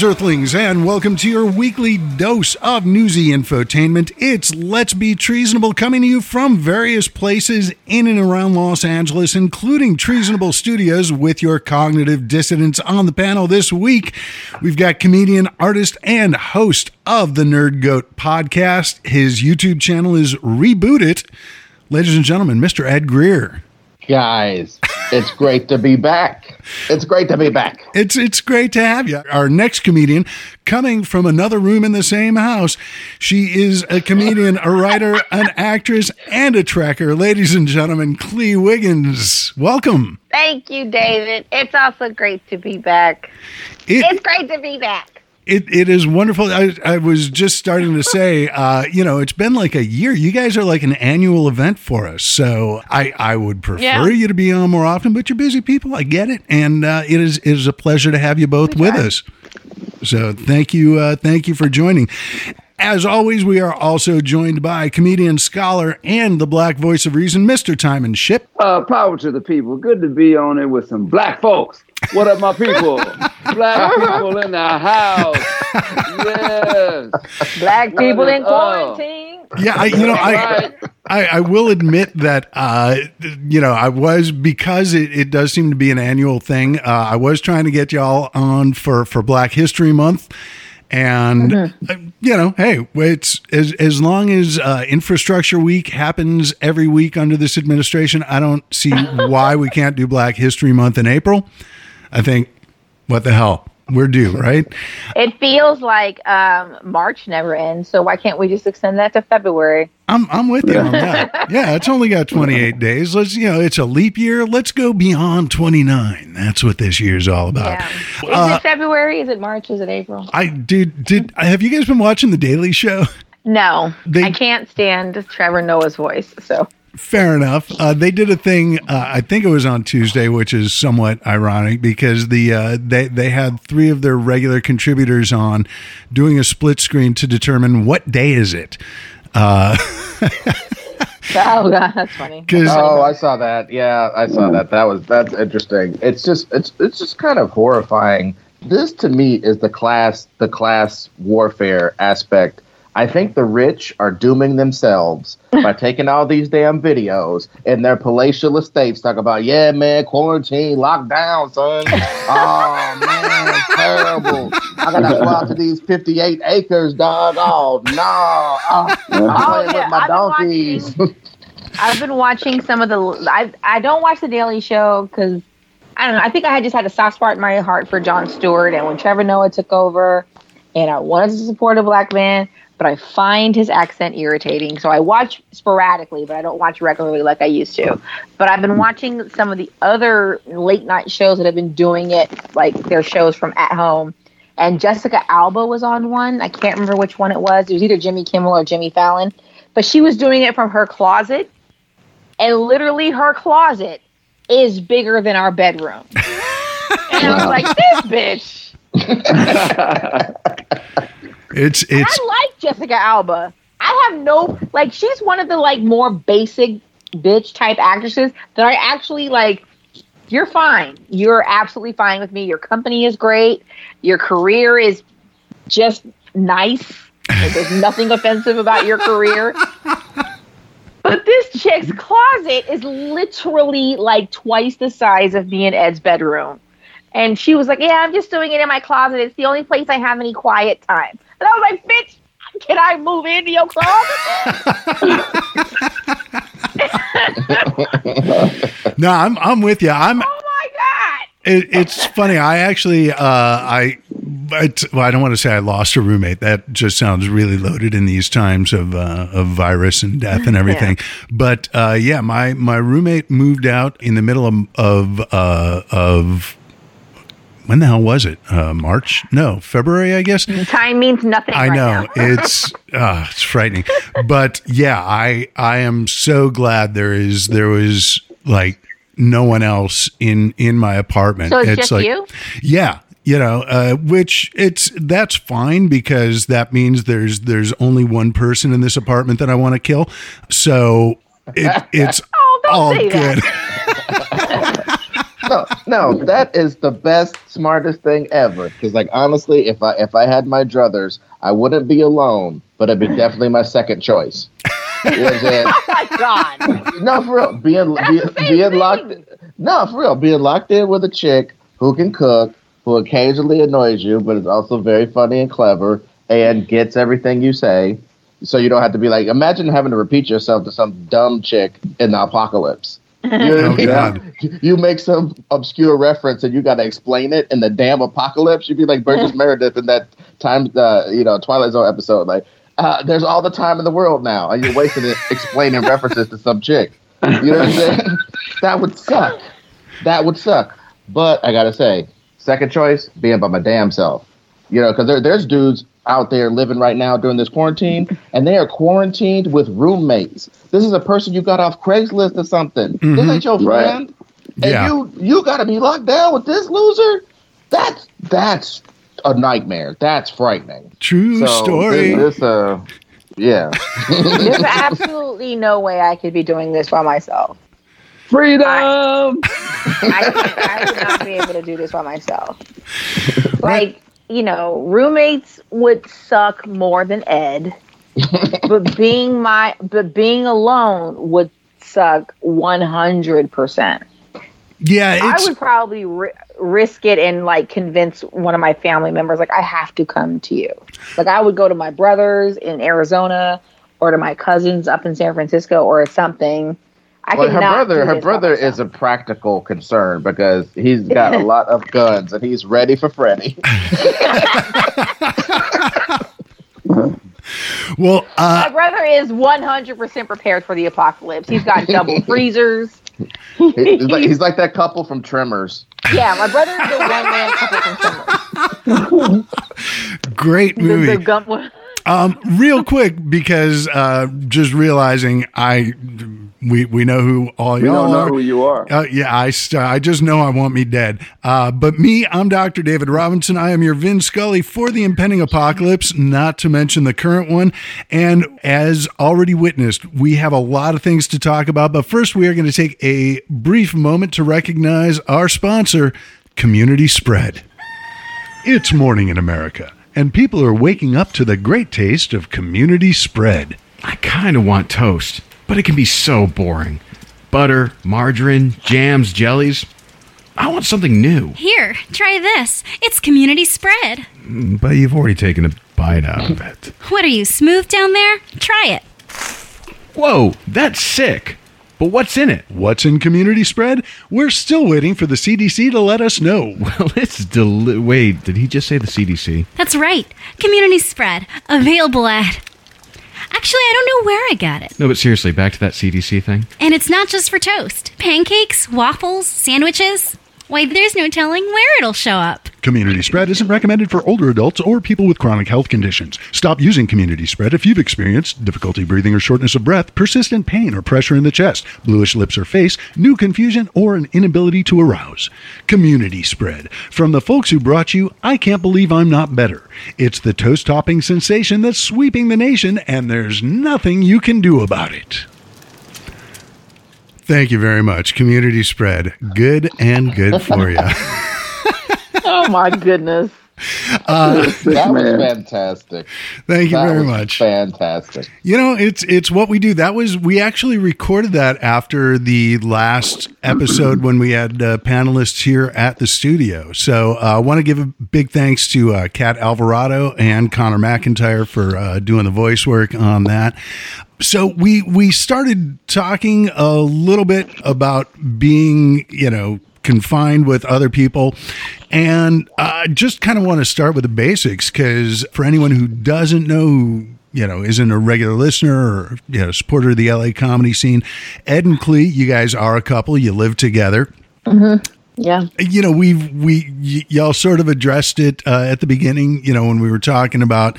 Greetings, Earthlings, and welcome to your weekly dose of newsy infotainment. It's Let's Be Treasonable coming to you from various places in and around Los Angeles, including Treasonable Studios with your cognitive dissidents on the panel this week. We've got comedian, artist, and host of the Nerd Goat podcast. His YouTube channel is Reboot It. Ladies and gentlemen, Mr. Ed Greer. Guys, it's great to be back. It's great to be back. It's it's great to have you. Our next comedian coming from another room in the same house. She is a comedian, a writer, an actress, and a tracker. Ladies and gentlemen, Clee Wiggins. Welcome. Thank you, David. It's also great to be back. It, It's great to be back. It, it is wonderful. I, I was just starting to say, uh, you know, it's been like a year. You guys are like an annual event for us. So I, I would prefer Yeah. you to be on more often, but you're busy people. I get it. And uh, it is it is a pleasure to have you both with us. So thank you. Uh, thank you for joining. As always, we are also joined by comedian, scholar, and the black voice of reason, Mr. Timon Ship. Uh, power to the people. Good to be on it with some black folks. What up, my people? black people in the house. Yes. Black people in quarantine. Yeah, I, you know, I, I, I will admit that, uh, you know, I was because it, it does seem to be an annual thing. Uh, I was trying to get y'all on for for Black History Month, and uh, you know, hey, it's as as long as uh, Infrastructure Week happens every week under this administration, I don't see why we can't do Black History Month in April. I think, what the hell, we're due, right? It feels like um, March never ends, so why can't we just extend that to February? I'm I'm with you on that. Yeah, it's only got 28 days. Let's you know, it's a leap year. Let's go beyond 29. That's what this year's all about. Yeah. Is Uh, it February? Is it March? Is it April? I did did have you guys been watching the Daily Show? No, They- I can't stand Trevor Noah's voice. So Fair enough. Uh, they did a thing. Uh, I think it was on Tuesday, which is somewhat ironic because the uh, they they had three of their regular contributors on doing a split screen to determine what day is it. Uh, oh god, that's funny. Oh, I saw that. Yeah, I saw that. That was that's interesting. It's just it's it's just kind of horrifying. This to me is the class the class warfare aspect. I think the rich are dooming themselves by taking all these damn videos in their palatial estates talk about, yeah, man, quarantine, lockdown, son. Oh man, it's terrible. I gotta go out to these 58 acres, dog. Oh no. Oh, I'm Oh, yeah, with my I've been donkeys. I've been watching some of the. I I don't watch the Daily Show because I don't know. I think I had just had a soft spot in my heart for Jon Stewart, and when Trevor Noah took over, and I wanted to support a black man, but I find his accent irritating. So I watch sporadically, but I don't watch regularly like I used to. But I've been watching some of the other late night shows that have been doing it, like their shows from at home. And Jessica Alba was on one. I can't remember which one it was. It was either Jimmy Kimmel or Jimmy Fallon. But she was doing it from her closet. And literally her closet is bigger than our bedroom. and I was like, this bitch. it's And it's I like Jessica Alba. I have no like she's one of the like more basic bitch type actresses that I actually like you're fine. You're absolutely fine with me. Your company is great. Your career is just nice. There's nothing offensive about your career. But this chick's closet is literally like twice the size of me and Ed's bedroom. And she was like, Yeah, I'm just doing it in my closet. It's the only place I have any quiet time. And I was like, Bitch, can I move into your closet? no. I'm I'm with you. I'm oh my God. It, it's funny. I actually, uh, I, it's, well, I don't want to say I lost a roommate. That just sounds really loaded in these times of uh, of virus and death and everything. But uh, yeah, my my roommate moved out in the middle of of uh, of when the hell was it? Uh, March? No, February, I guess. Time means nothing. I right know now. it's uh, it's frightening, but yeah, I I am so glad there is there was like no one else in in my apartment. So it's just like you? yeah, you know, uh, which it's that's fine because that means there's there's only one person in this apartment that I want to kill. So it, it's Oh, don't all say that. good. no, no, that is the best, smartest thing ever. Because, like, honestly, if I if I had my druthers, I wouldn't be alone, but it'd be definitely my second choice. You know what I'm saying? Oh my god. No, for real. Being That's being, locked. No, for real. Being locked in with a chick who can cook, who occasionally annoys you, but is also very funny and clever, and gets everything you say. So you don't have to be like. Imagine having to repeat yourself to some dumb chick in the apocalypse. You know Oh, mean? God. You make some obscure reference and you got to explain it in the damn apocalypse. You'd be like Burgess Meredith in that time, uh, you know, Twilight Zone episode. Like, uh, there's all the time in the world now, and you're wasting it explaining references to some chick. You know what I'm saying? that would suck. That would suck. But I gotta say, second choice, being by my damn self. You know, because there, there's dudes out there living right now during this quarantine, and they are quarantined with roommates. This is a person you got off Craigslist or something. This Mhm. ain't your Right. friend, and Yeah. you you got to be locked down with this loser. That's that's a nightmare. That's frightening. True So story. This, this, uh, yeah. There's absolutely no way I could be doing this by myself. Freedom. I, can't, I would not be able to do this by myself. Like, you know, roommates would suck more than Ed, but being my but being alone would suck 100%. yeah, I would probably ri- risk it and like convince one of my family members like I have to come to you. Like I would go to my brothers in Arizona or to my cousins up in San Francisco or something. I Well, her brother, her brother is a practical concern because he's got a lot of guns and he's ready for Freddy. well, uh, My brother is 100% prepared for the apocalypse. He's got double freezers. he's, like, he's like that couple from Tremors. Yeah, my brother is the one man couple from Tremors. great The, movie. the gun- Um, real quick, because uh, just realizing I we we know who all We y'all don't know are. who you are. Uh, yeah, I, st- I just know I want me dead. Uh, but me, I'm Dr. David Robinson. I am your Vin Scully for the impending apocalypse, not to mention the current one. And as already witnessed, we have a lot of things to talk about. But first, we are going to take a brief moment to recognize our sponsor, Community Spread. It's morning in America, and people are waking up to the great taste of Community Spread. I kind of want toast, but it can be so boring. Butter, margarine, jams, jellies. I want something new. Here, try this. It's community spread. Mm, but you've already taken a bite out of it. What are you, smooth down there? Try it. Whoa, that's sick. But what's in it? What's in Community Spread? We're still waiting for the CDC to let us know. Well, it's deli- Wait, did he just say the CDC? That's right. Community spread. Available at. Actually, I don't know where I got it. No, but seriously, back to that CDC thing. And it's not just for toast. Pancakes, waffles, sandwiches. Why, there's no telling where it'll show up. Community Spread isn't recommended for older adults or people with chronic health conditions. Stop using Community Spread if you've experienced difficulty breathing or shortness of breath, persistent pain or pressure in the chest, bluish lips or face, new confusion, or an inability to arouse. Community Spread. From the folks who brought you I Can't Believe I'm Not Better. It's the toast topping sensation that's sweeping the nation, and there's nothing you can do about it. Thank you very much. Community Spread. Good and good for you. oh my goodness. that was man. fantastic. Thank you That very was much. Fantastic. You know, it's it's what we do. That was we actually recorded that after the last episode when we had uh, panelists here at the studio. So uh, I want to give a big thanks to uh, Kat Alvarado and Connor McIntyre for uh, doing the voice work on that. So we we started talking a little bit about being, you know, confined with other people. And I just kind of want to start with the basics because for anyone who doesn't know who, you know, isn't a regular listener or, you know, supporter of the LA comedy scene, Ed and Clee, you guys are a couple, you live together. Yeah. you know we've we y- y'all sort of addressed it uh, at the beginning you know when we were talking about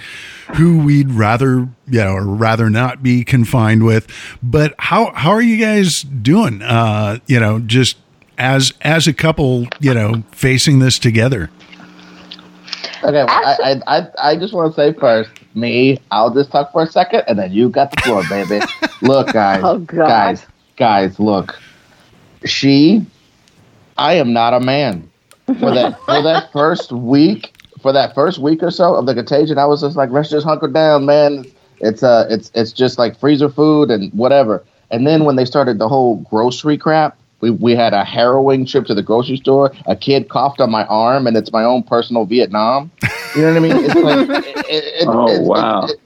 who we'd rather you know or rather not be confined with. But how how are you guys doing? Uh you know just as as a couple you know facing this together Okay, well, I, I, I, I just want to say first, me, I'll just talk for a second, and then you got the floor, baby. look, guys, Oh, God. guys, guys, look. She, I am not a man. For that for that first week, for that first week or so of the contagion, I was just like, let's just hunker down, man. It's uh it's it's just like freezer food and whatever. And then when they started the whole grocery crap, we, we had a harrowing trip to the grocery store. A kid coughed on my arm, and it's my own personal Vietnam. You know what I mean? It's like, it, it, it, Oh, it's- wow. it-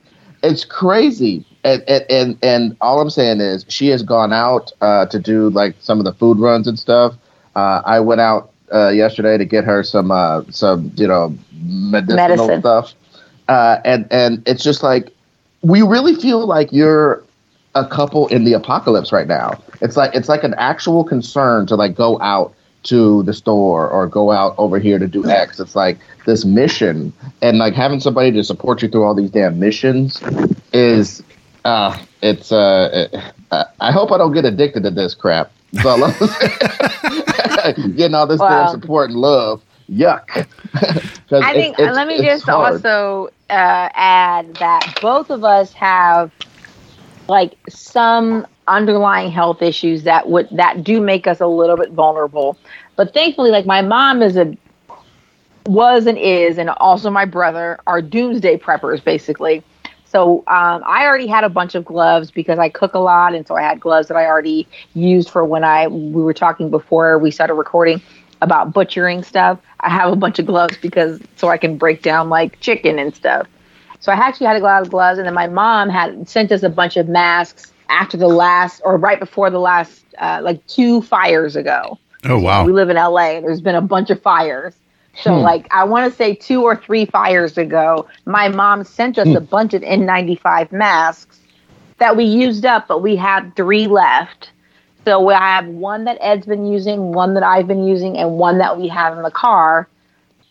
it's crazy. And, and and and all I'm saying is she has gone out uh, to do like some of the food runs and stuff. Uh, I went out uh, yesterday to get her some uh, some you know medicinal Medicine. stuff, uh, and and it's just like we really feel like you're a couple in the apocalypse right now. It's like it's like an actual concern to like go out to the store or go out over here to do X. It's like this mission and like having somebody to support you through all these damn missions is uh it's uh uh, I hope I don't get addicted to this crap. All Getting all this Wow. damn support and love. Yuck. I think it's- let me just hard. also uh, add that both of us have like some underlying health issues that would that do make us a little bit vulnerable. But thankfully, like my mom is a was and is, and also my brother are doomsday preppers basically. So um, I already had a bunch of gloves because I cook a lot, and so I had gloves that I already used for when I we were talking before we started recording about butchering stuff. I have a bunch of gloves because so I can break down like chicken and stuff. So I actually had a lot of gloves, and then my mom had sent us a bunch of masks after the last or right before the last uh, like two fires ago. Oh wow. We live in LA. There's been a bunch of fires. So, Hmm. like, I want to say two or three fires ago, my mom sent us a bunch of N95 masks that we used up, but we had three left. So, we have one that Ed's been using, one that I've been using, and one that we have in the car.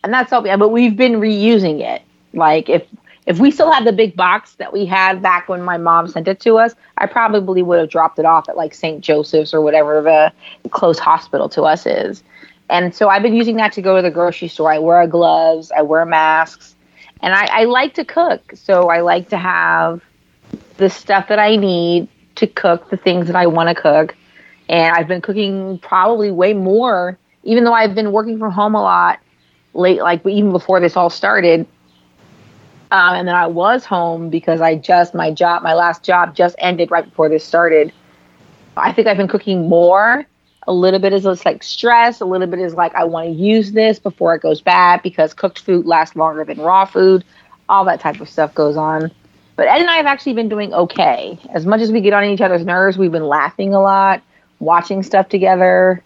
And that's all we have, but we've been reusing it. Like, if if we still had the big box that we had back when my mom sent it to us, I probably would have dropped it off at like St. Joseph's or whatever the close hospital to us is. And so I've been using that to go to the grocery store. I wear gloves, I wear masks, and I, I like to cook. So I like to have the stuff that I need to cook the things that I want to cook. And I've been cooking probably way more, even though I've been working from home a lot late, like even before this all started. Um, and then I was home because I just, my job, my last job just ended right before this started. I think I've been cooking more. A little bit is like stress. A little bit is like I want to use this before it goes bad because cooked food lasts longer than raw food. All that type of stuff goes on. But Ed and I have actually been doing okay. As much as we get on each other's nerves, we've been laughing a lot, watching stuff together.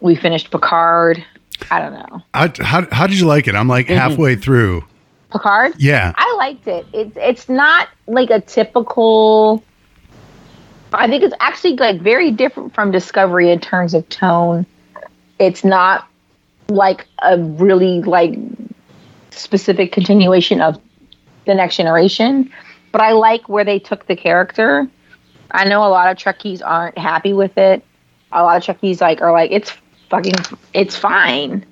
We finished Picard. I don't know. I, how how did you like it? I'm like Mm-hmm. halfway through. Picard? Yeah. I liked it. It's it's not like a typical. I think it's actually like very different from Discovery in terms of tone. It's not like a really like specific continuation of the next generation, but I like where they took the character. I know a lot of Trekkies aren't happy with it. A lot of Trekkies like are like it's fucking it's fine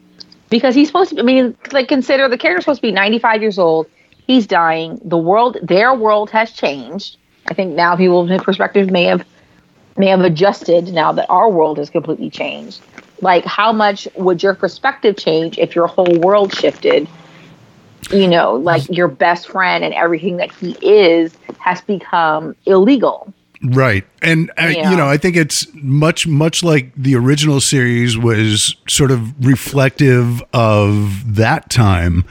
because he's supposed to. I mean, like consider the character's supposed to be 95 years old. He's dying. The world, their world has changed. I think now people's perspective may have may have adjusted now that our world has completely changed. Like, how much would your perspective change if your whole world shifted? You know, like your best friend and everything that he is has become illegal. Right. And, uh, Yeah. you know, I think it's much, much like the original series was sort of reflective of that time.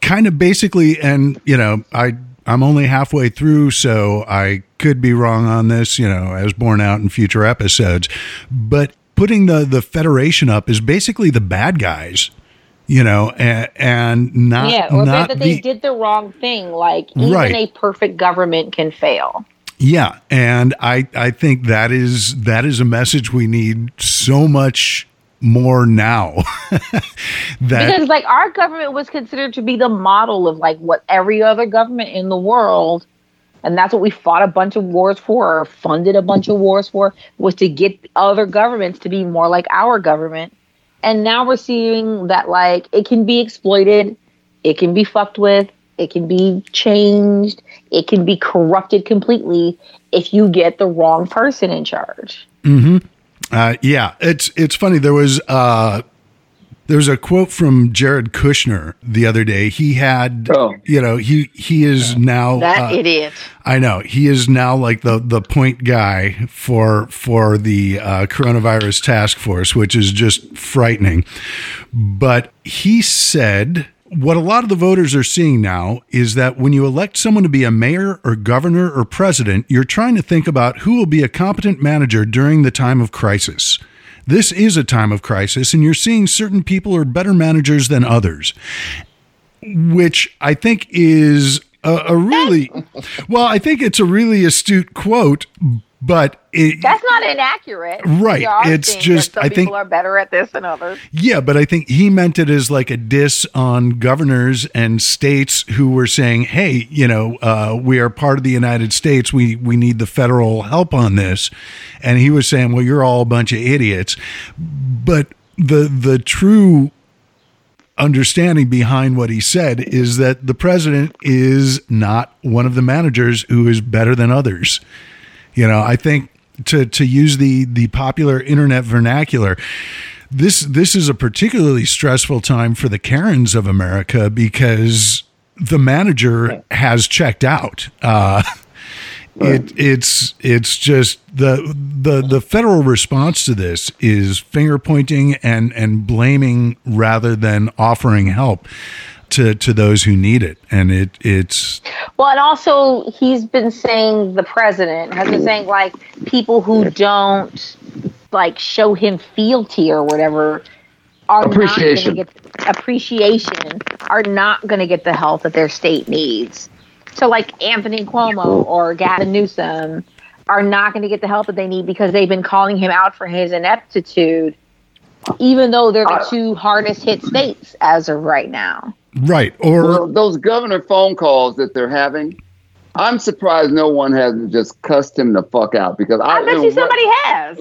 Kind of basically, and, you know, I, I'm only halfway through, so I could be wrong on this, you know, as borne out in future episodes. But putting the, the Federation up is basically the bad guys, you know, and, and not, yeah, or not that they the- did the wrong thing. Like, even Right. a perfect government can fail. Yeah, and I I think that is that is a message we need so much more now. that because like our government was considered to be the model of like what every other government in the world and that's what we fought a bunch of wars for or funded a bunch of wars for was to get other governments to be more like our government and now we're seeing that like it can be exploited it can be fucked with it can be changed it can be corrupted completely if you get the wrong person in charge Uh, yeah, it's it's funny. There was uh, there was a quote from Jared Kushner the other day. He had, Oh. you know, he he is now That uh, idiot. I know he is now like the the point guy for for the uh, coronavirus task force, which is just frightening. But he said what a lot of the voters are seeing now is that when you elect someone to be a mayor or governor or president, you're trying to think about who will be a competent manager during the time of crisis. This is a time of crisis, and you're seeing certain people are better managers than others which I think is a, a really well. I think it's a really astute quote, but it, That's not inaccurate. Right. It's just- I people think- are better at this than others. yeah, but I think he meant it as like a diss on governors and states who were saying, "Hey, you know, uh, we are part of the United States. We we need the federal help on this," and he was saying, "Well, you're all a bunch of idiots." But the the true understanding behind what he said is that the president is not one of the managers who is better than others. You know, I think to to use the the popular internet vernacular, this this is a particularly stressful time for the Karens of America because the manager has checked out. Uh, it it's it's just the the the federal response to this is finger pointing and and blaming rather than offering help to to those who need it and it it's Well, and also he's been saying the president has been saying like people who don't like show him fealty or whatever are Appreciation. not going to get appreciation are not going to get the help that their state needs. So like Anthony Cuomo or Gavin Newsom are not going to get the help that they need because they've been calling him out for his ineptitude, even though they're the uh, two hardest hit states as of right now. Right or Well, those governor phone calls that they're having, I'm surprised no one hasn't just cussed him the fuck out because I, I bet you somebody has.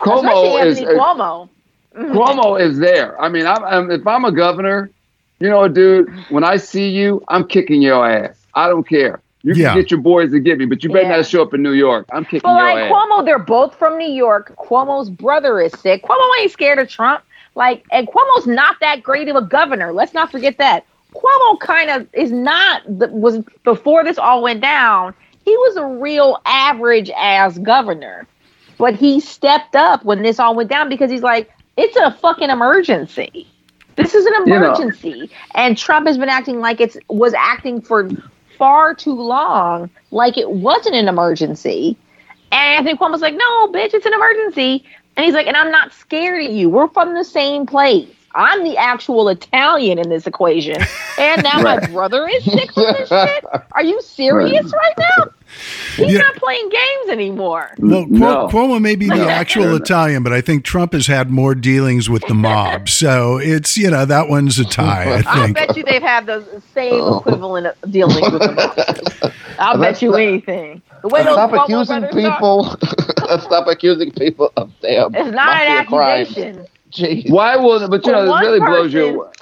Cuomo is uh, Cuomo. Cuomo is there. I mean, I'm, I'm if I'm a governor, you know, dude, when I see you, I'm kicking your ass. I don't care. You Yeah. can get your boys to get me, but you better Yeah. not show up in New York. I'm kicking But your like ass. Cuomo, they're both from New York. Cuomo's brother is sick. Cuomo ain't scared of Trump. Like, and Cuomo's not that great of a governor. Let's not forget that. Cuomo kind of is not the, was before this all went down. He was a real average ass governor, but he stepped up when this all went down because he's like, it's a fucking emergency. This is an You know. emergency, and Trump has been acting like it's was acting for far too long, like it wasn't an emergency. And Anthony Cuomo's like, no, bitch, it's an emergency. And he's like, and I'm not scared of you. We're from the same place. I'm the actual Italian in this equation. And now my brother is sick from this shit. Are you serious right now? He's Yeah. not playing games anymore. well Cuo- No. Cuomo may be the actual Italian but I think Trump has had more dealings with the mob so it's you know that one's a tie I think. I'll bet you they've had the same equivalent of dealings with the mobsters. I'll bet you anything. The way Stop Cuomo accusing people. Stop accusing people of damn It's not an mafia crimes. accusation. Jeez. Why will? But you For know, one it really blows person- your.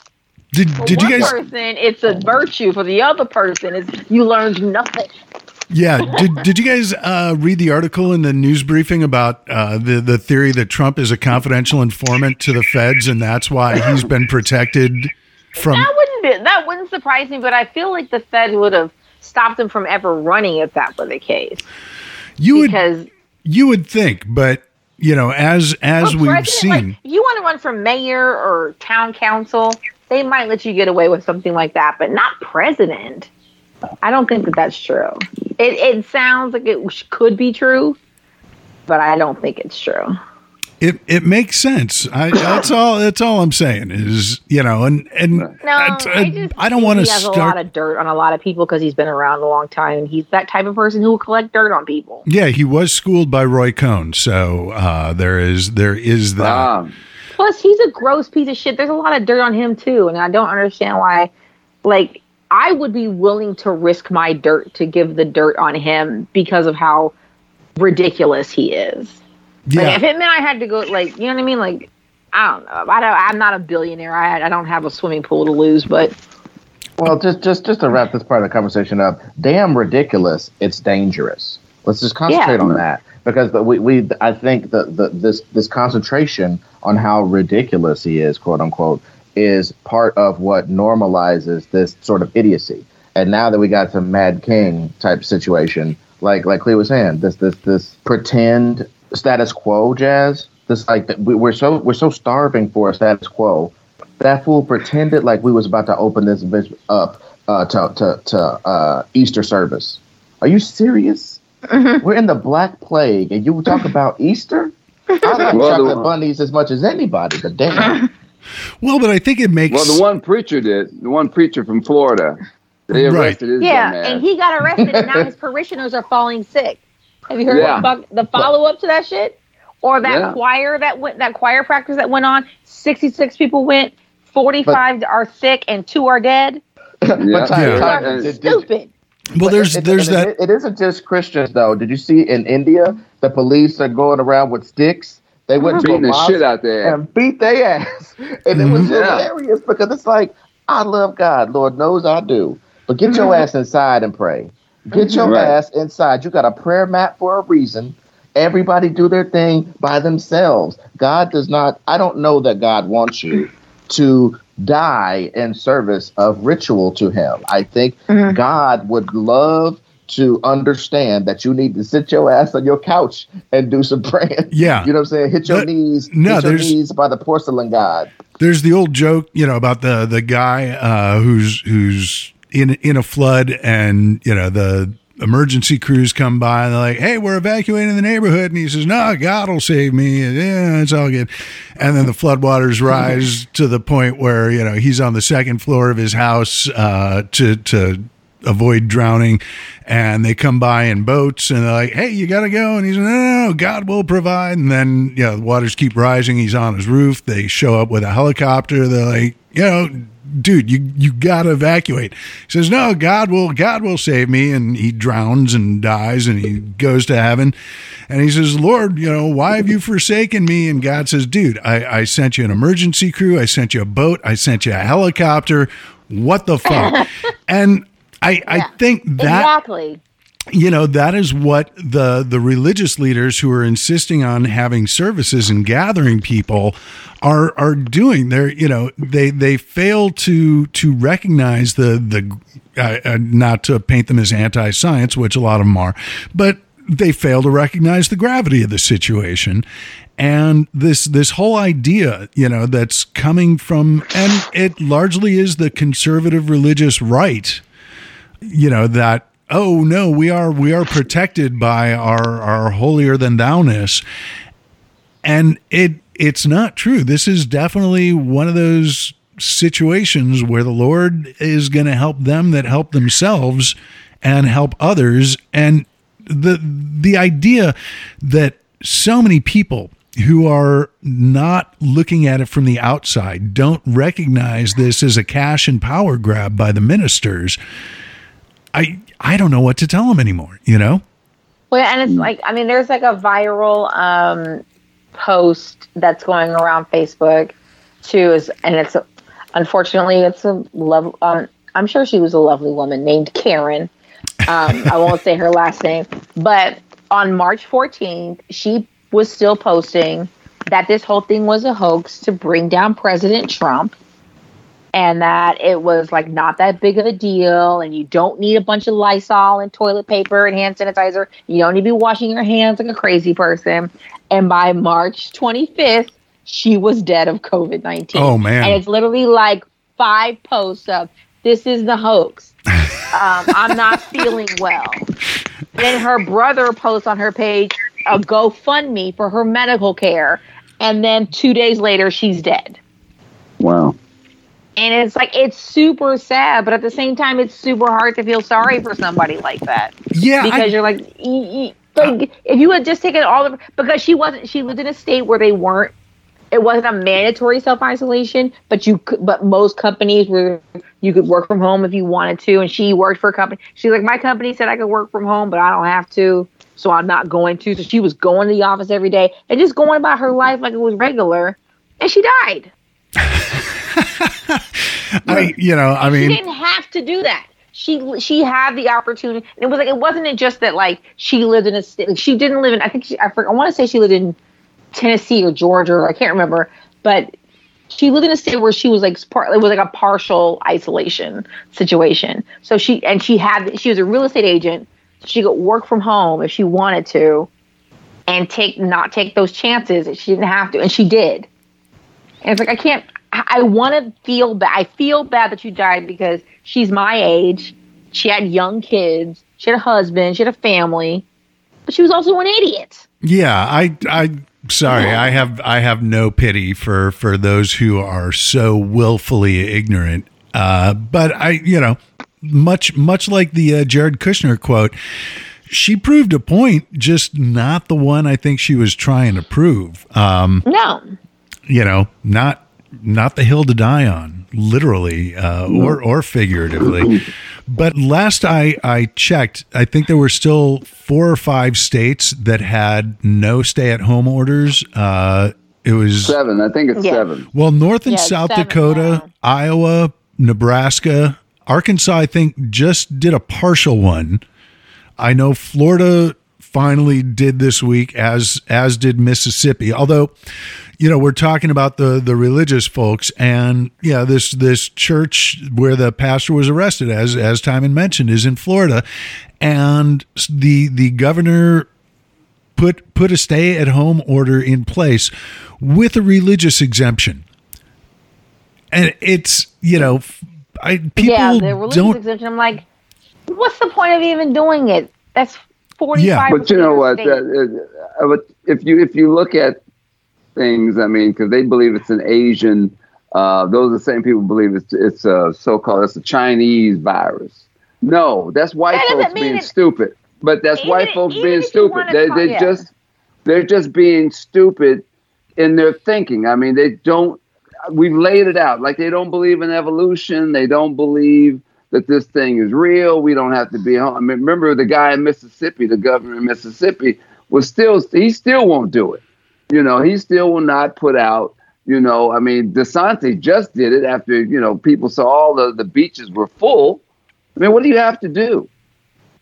did For did you one guys person, it's a virtue. For the other person, is you learned nothing. Yeah. Did Did you guys uh, read the article in the news briefing about uh, the the theory that Trump is a confidential informant to the feds, and that's why he's been protected from? That wouldn't be, that wouldn't surprise me, but I feel like the Fed would have stopped them from ever running if that were the case. You would Because you would think, but you know, as as we've seen, like, you want to run for mayor or town council, they might let you get away with something like that, but not president. I don't think that that's true. It it sounds like it could be true, but I don't think it's true. It it makes sense. I, that's all. That's all I'm saying is you know, and and No, I, I, just I don't want to He has a lot of dirt on a lot of people because he's been around a long time, and he's that type of person who will collect dirt on people. Yeah, he was schooled by Roy Cohn, so uh, there is there is that. Um, Plus, he's a gross piece of shit. There's a lot of dirt on him too, and I don't understand why. Like, I would be willing to risk my dirt to give the dirt on him because of how ridiculous he is. Like, yeah, if it meant I had to go, like, you know what I mean? Like, I don't know. I don't. I'm not a billionaire. I I don't have a swimming pool to lose, but Well, just just just to wrap this part of the conversation up, damn ridiculous. It's dangerous. Let's just concentrate Yeah. on that because the, we, we I think that the, this this concentration on how ridiculous he is, quote unquote, is part of what normalizes this sort of idiocy. And now that we got some Mad King type situation, like like Cleo was saying, this this this pretend status quo jazz. This like we, we're so we're so starving for a status quo. That fool pretended like we was about to open this bitch up uh, to to to uh, Easter service. Are you serious? We're in the Black Plague, and you talk about Easter? I like Well, the- chocolate bunnies as much as anybody, but damn. Well, but I think it makes Well, the one preacher did. The one preacher from Florida. They Right. his Yeah, and he got arrested, and now his parishioners are falling sick. Have you heard Yeah. the, the follow up to that shit? Or that Yeah. choir that went, that choir practice that went on? Sixty six people went, forty five are sick, and two are dead. Yeah. But Ty- Yeah. Ty, And- did- did- Stupid. well, there's it- there's it- that It, it isn't just Christians though. Did you see in India the police are going around with sticks? They went to a beating the shit out there. and beat their ass, and it was Mhm. Yeah. hilarious because it's like I love God, Lord knows I do, but get your ass inside and pray. Get your Right. ass inside. You got a prayer mat for a reason. Everybody do their thing by themselves. God does not. I don't know that God wants you to die in service of ritual to Him. I think Mhm. God would love to understand that you need to sit your ass on your couch and do some praying. Yeah. You know what I'm saying? Hit your But- knees. no, hit your knees by the porcelain god. there's the old joke, you know, about the the guy uh, who's who's in in a flood, and you know the emergency crews come by and they're like, "Hey, we're evacuating the neighborhood," and he says, "No, God will save me." And, yeah, it's all good. And then the floodwaters rise to the point where you know he's on the second floor of his house uh, to to avoid drowning. And they come by in boats and they're like hey you gotta go. And he's like, no no no god will provide. And then you know the waters keep rising. He's on his roof. They show up with a helicopter. They're like you know dude you you gotta evacuate. He says no god will god will save me. And he drowns and dies and he goes to heaven. And he says lord you know why have you forsaken me? And god says dude i i sent you an emergency crew. I sent you a boat. I sent you a helicopter. What the fuck? And I, I think that exactly. You know that is what the the religious leaders who are insisting on having services and gathering people are are doing. They're you know they they fail to to recognize the the uh, uh, not to paint them as anti-science which a lot of them are but they fail to recognize the gravity of the situation. And this this whole idea you know that's coming from and it largely is the conservative religious right you know that oh no we are we are protected by our our holier than thou-ness. And it it's not true. This is definitely one of those situations where the lord is going to help them that help themselves and help others. And the the idea that so many people who are not looking at it from the outside don't recognize this as a cash and power grab by the ministers I I don't know what to tell them anymore. You know? Well, and it's like I mean, there's like a viral um, post that's going around Facebook too, is and it's unfortunately it's a love. Um, I'm sure she was a lovely woman named Karen. Um, I won't say her last name, but on March 14th, she was still posting that this whole thing was a hoax to bring down President Trump and that it was like not that big of a deal and you don't need a bunch of Lysol and toilet paper and hand sanitizer. You don't need to be washing your hands like a crazy person. And by March 25th, she was dead of COVID 19. Oh, man. And it's literally like five posts of this is the hoax. Um, I'm not feeling well. Then her brother posts on her page a GoFundMe for her medical care. And then two days later, she's dead. Wow. And it's like it's super sad, but at the same time, it's super hard to feel sorry for somebody like that Yeah. because I, you're like, like if you had just taken all of because she wasn't she lived in a state where they weren't it wasn't a mandatory self isolation, but you could, but most companies were you could work from home if you wanted to, and she worked for a company. She's like, my company said I could work from home, but I don't have to, so I'm not going to. So she was going to the office every day and just going about her life like it was regular, and she died. I you know, I mean, she didn't have to do that. she she had the opportunity. It was like it wasn't just that like she lived in a state. She didn't live in. I think she, I, forget, I want to say she lived in Tennessee or Georgia. Or I can't remember, but she lived in a state where she was like part. It was like a partial isolation situation. So she and she had she was a real estate agent. She could work from home if she wanted to, and take not take those chances she didn't have to, and she did. And it's like I can't. I, I want to feel bad. I feel bad that you died because she's my age. She had young kids. She had a husband. She had a family, but she was also an idiot. Yeah, I I sorry, I have I have no pity for for those who are so willfully ignorant. Uh, but I, you know, much much like the uh, Jared Kushner quote, she proved a point, just not the one I think she was trying to prove. Um, No, you know, not not the hill to die on, literally uh, or or figuratively. But last I I checked, I think there were still four or five states that had no stay at home orders. Uh, it was Seven. I think it's Yeah. seven. well, North and Yeah, South seven Dakota, now. Iowa, Nebraska, Arkansas, I think just did a partial one. I know Florida finally did this week as as did Mississippi. Although, you know, we're talking about the the religious folks and yeah, this this church where the pastor was arrested as as Timon mentioned is in Florida and the the governor put put a stay at home order in place with a religious exemption. And it's, you know, I, people yeah, the religious don't exemption. I'm like, what's the point of even doing it? That's forty Yeah. But you know what? That, but if you if you look at things, I mean, because they believe it's an Asian. Uh, those are the same people believe it's it's a so-called it's a Chinese virus. No, that's white That folks being it- stupid. But that's Even white folks being stupid. They they yeah. just they're just being stupid in their thinking. I mean, they don't. We've laid it out like they don't believe in evolution. They don't believe that this thing is real. We don't have to be home. I mean, remember the guy in Mississippi, the governor in Mississippi, was still he still won't do it. You know, he still will not put out. You know, I mean, DeSantis just did it after you know people saw all the the beaches were full. I mean, what do you have to do?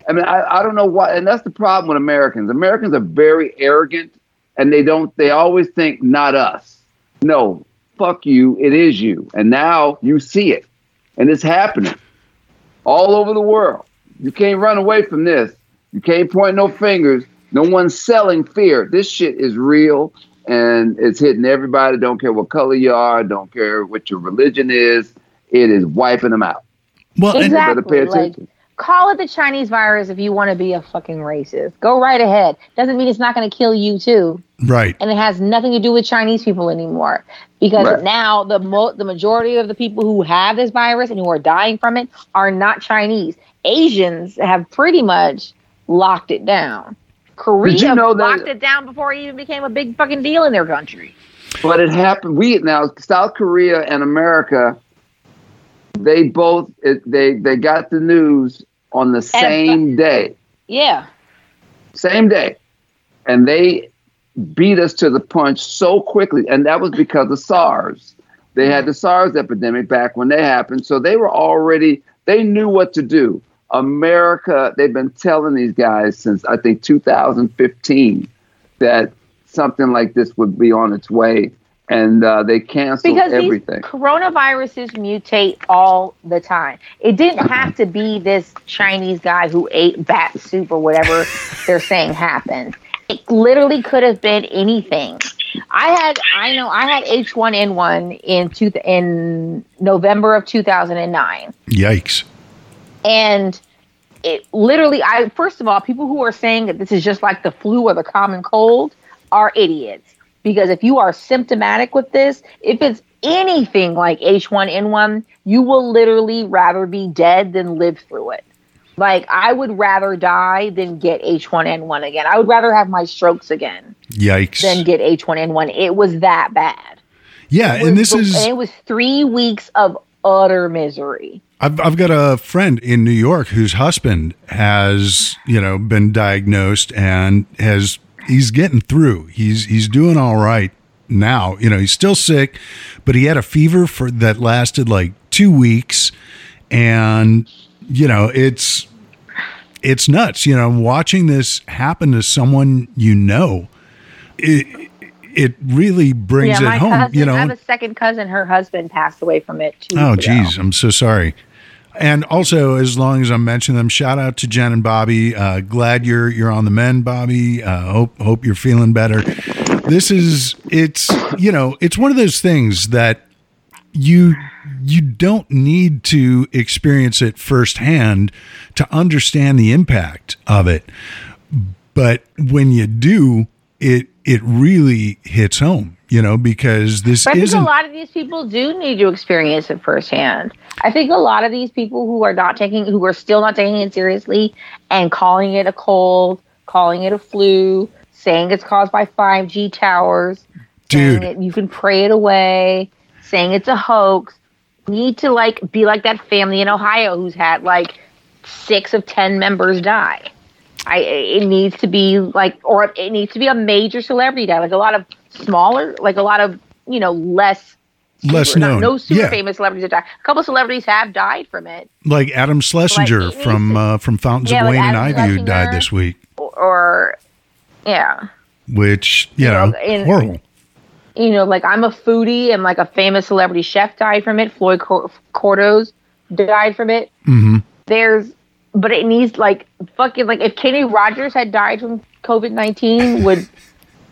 I mean, I, I don't know why, and that's the problem with Americans. Americans are very arrogant, and they don't. They always think, "Not us." No, fuck you. It is you, and now you see it, and it's happening all over the world. You can't run away from this. You can't point no fingers. No one's selling fear. This shit is real, and it's hitting everybody. Don't care what color you are. Don't care what your religion is. It is wiping them out. well and- Exactly. better pay Like, attention. Call it the Chinese virus if you want to be a fucking racist. Go right ahead. Doesn't mean it's not going to kill you too, right. and it has nothing to do with Chinese people anymore. Because Right. now the mo- the majority of the people who have this virus and who are dying from it are not Chinese. Asians have pretty much locked it down. Korea Did you know that- locked it down before it even became a big fucking deal in their country. But it happened. We now South Korea and America, they both it, they they got the news on the same day, Yeah. same day, and they beat us to the punch so quickly, and that was because of SARS. They had the SARS epidemic back when they happened, so they were already they knew what to do. America, they've been telling these guys since I think 2015 that something like this would be on its way, and uh, they canceled because everything. these coronaviruses mutate all the time. It didn't have to be this Chinese guy who ate bat soup or whatever they're saying happened. It literally could have been anything. I had, I know, I had H1N1 in two, in November of 2009 Yikes. and it literally i first of all people who are saying that this is just like the flu or the common cold are idiots because if you are symptomatic with this if it's anything like h1n1 you will literally rather be dead than live through it. Like i would rather die than get h1n1 again. I would rather have my strokes again Yikes. than get h1n1 it was that bad. Yeah, and this and is it was three weeks of utter misery. I've I've got a friend in New York whose husband has, you know, been diagnosed and has he's getting through. He's he's doing all right now. You know, he's still sick, but he had a fever for that lasted like 2 weeks and you know, it's it's nuts. You know, watching this happen to someone you know, it it really brings yeah, it home. cousin, you know, I have a second cousin. Her husband passed away from it. Two Oh, weeks ago. I'm so sorry. And also, as long as I'm mentioning them, shout out to Jen and Bobby. Uh, glad you're you're on the mend, Bobby. Uh, hope hope you're feeling better. This is it's you know it's one of those things that you you don't need to experience it firsthand to understand the impact of it. But when you do, it it really hits home. You know because this But I think a lot of these people do need to experience it firsthand. I think a lot of these people who are not taking, who are still not taking it seriously, and calling it a cold, calling it a flu, saying it's caused by five G towers, Dude. it, you can pray it away, saying it's a hoax, need to like be like that family in Ohio who's had like six of ten members die. I it needs to be like, or it needs to be a major celebrity die, like a lot of smaller, like a lot of you know less less super- not- known. no super yeah. famous celebrities have died. A couple celebrities have died from it, like Adam Schlesinger Like, from uh, from Fountains Yeah, of like Wayne and Ivy who died this week, or, or yeah, which you You know, know, in- horrible. you know, like I'm a foodie and like a famous celebrity chef died from it. Floyd Cor- Cardoz died from it. hmm There's, but it needs like fucking like if Kenny Rogers had died from COVID nineteen, would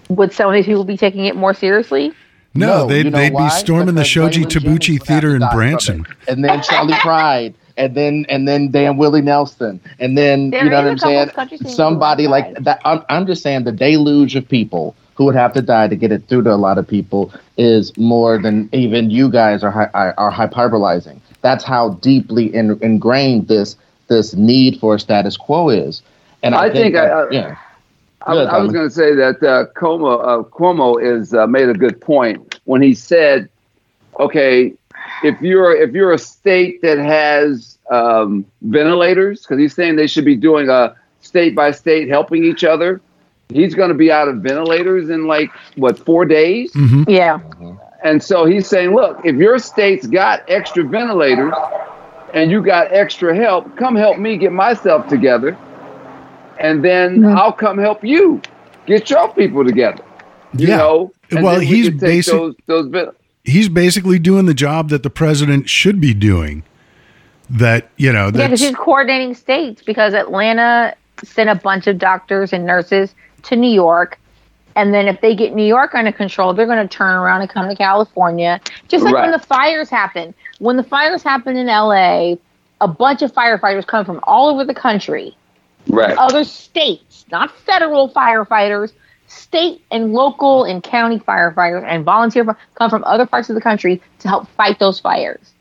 would some of these people be taking it more seriously? No, No, they'd, you know they'd be why? storming the Shoji Tabuchi Theater in Branson. and then Charley Pride, and then and then Dan Willie Nelson, and then There you know what I'm saying? Somebody like died. that. I'm, I'm just saying the deluge of people who would have to die to get it through to a lot of people is more than even you guys are are, are hyperbolizing. That's how deeply in, ingrained this this need for a status quo is. And I, I think that, I- I- yeah. I, was- Good, I was going to say that uh, Cuomo, uh, Cuomo is uh, made a good point when he said, "Okay, if you're if you're a state that has um, ventilators, because he's saying they should be doing a state by state helping each other. He's going to be out of ventilators in like what four days, hmm Yeah, and so he's saying, look, if your state's got extra ventilators and you got extra help, come help me get myself together, and then. I'll come help you get your people together. You Yeah. know, and Well, then we he's could take basic- those those He's basically doing the job that the president should be doing. That you know, yeah, because he's coordinating states because Atlanta sent a bunch of doctors and nurses to New York. And then if they get New York under control, they're going to turn around and come to California. Just like when the fires happen. When the fires happen in LA, a bunch of firefighters come from all over the country, right. other states, not federal firefighters, state and local and county firefighters and volunteer come from other parts of the country to help fight those fires.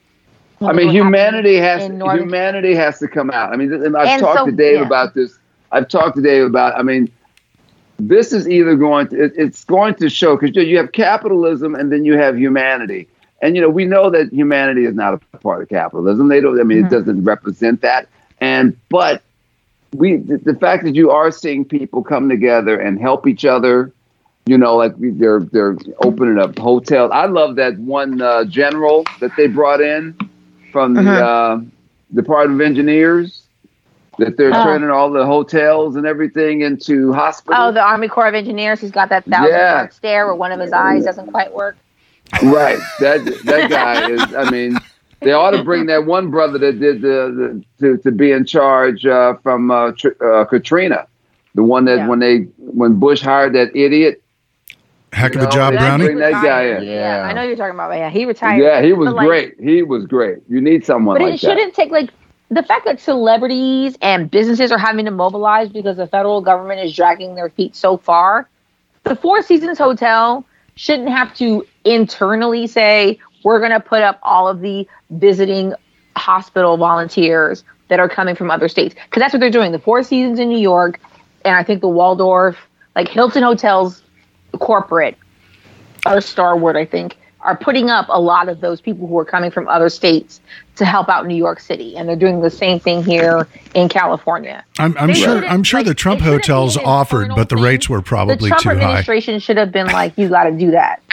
I mean, humanity has Northern- humanity has to come out. I mean, I've And talked so- to Dave yeah. about this. I've talked to Dave about. I mean, this is either going to it, it's going to show because you have capitalism and then you have humanity, and you know we know that humanity is not a part of capitalism. They don't. I mean, Mhm. it doesn't represent that. And but we the, the fact that you are seeing people come together and help each other. You know, like they're they're opening up hotels. I love that one uh, general that they brought in from the Uh-huh. uh, Department of Engineers that they're Oh. turning all the hotels and everything into hospitals. Oh, the Army Corps of Engineers. He's got that thousand Yeah. yard stare where one of his eyes doesn't quite work. right. That that guy is. I mean, they ought to bring that one brother that did the, the to to be in charge uh, from uh, Tr- uh, Katrina, the one that Yeah. when they when Bush hired that idiot. heck of you a job, Brownie. bring that guy in. Yeah. Yeah. I know you're talking about. Yeah, he retired. Yeah, he was But, like, great. He was great. You need someone But like it shouldn't take like the fact that celebrities and businesses are having to mobilize because the federal government is dragging their feet so far. The Four Seasons Hotel shouldn't have to internally say we're going to put up all of the visiting hospital volunteers that are coming from other states because that's what they're doing. The Four Seasons in New York, and I think the Waldorf, like Hilton Hotels, corporate or Starwood, I think, are putting up a lot of those people who are coming from other states to help out New York City, and they're doing the same thing here in California. I'm, I'm sure. I'm sure like, the Trump it shouldn't be hotels offered, but the thing. rates were probably the Trump too high. administration should have been like, "You got to do that."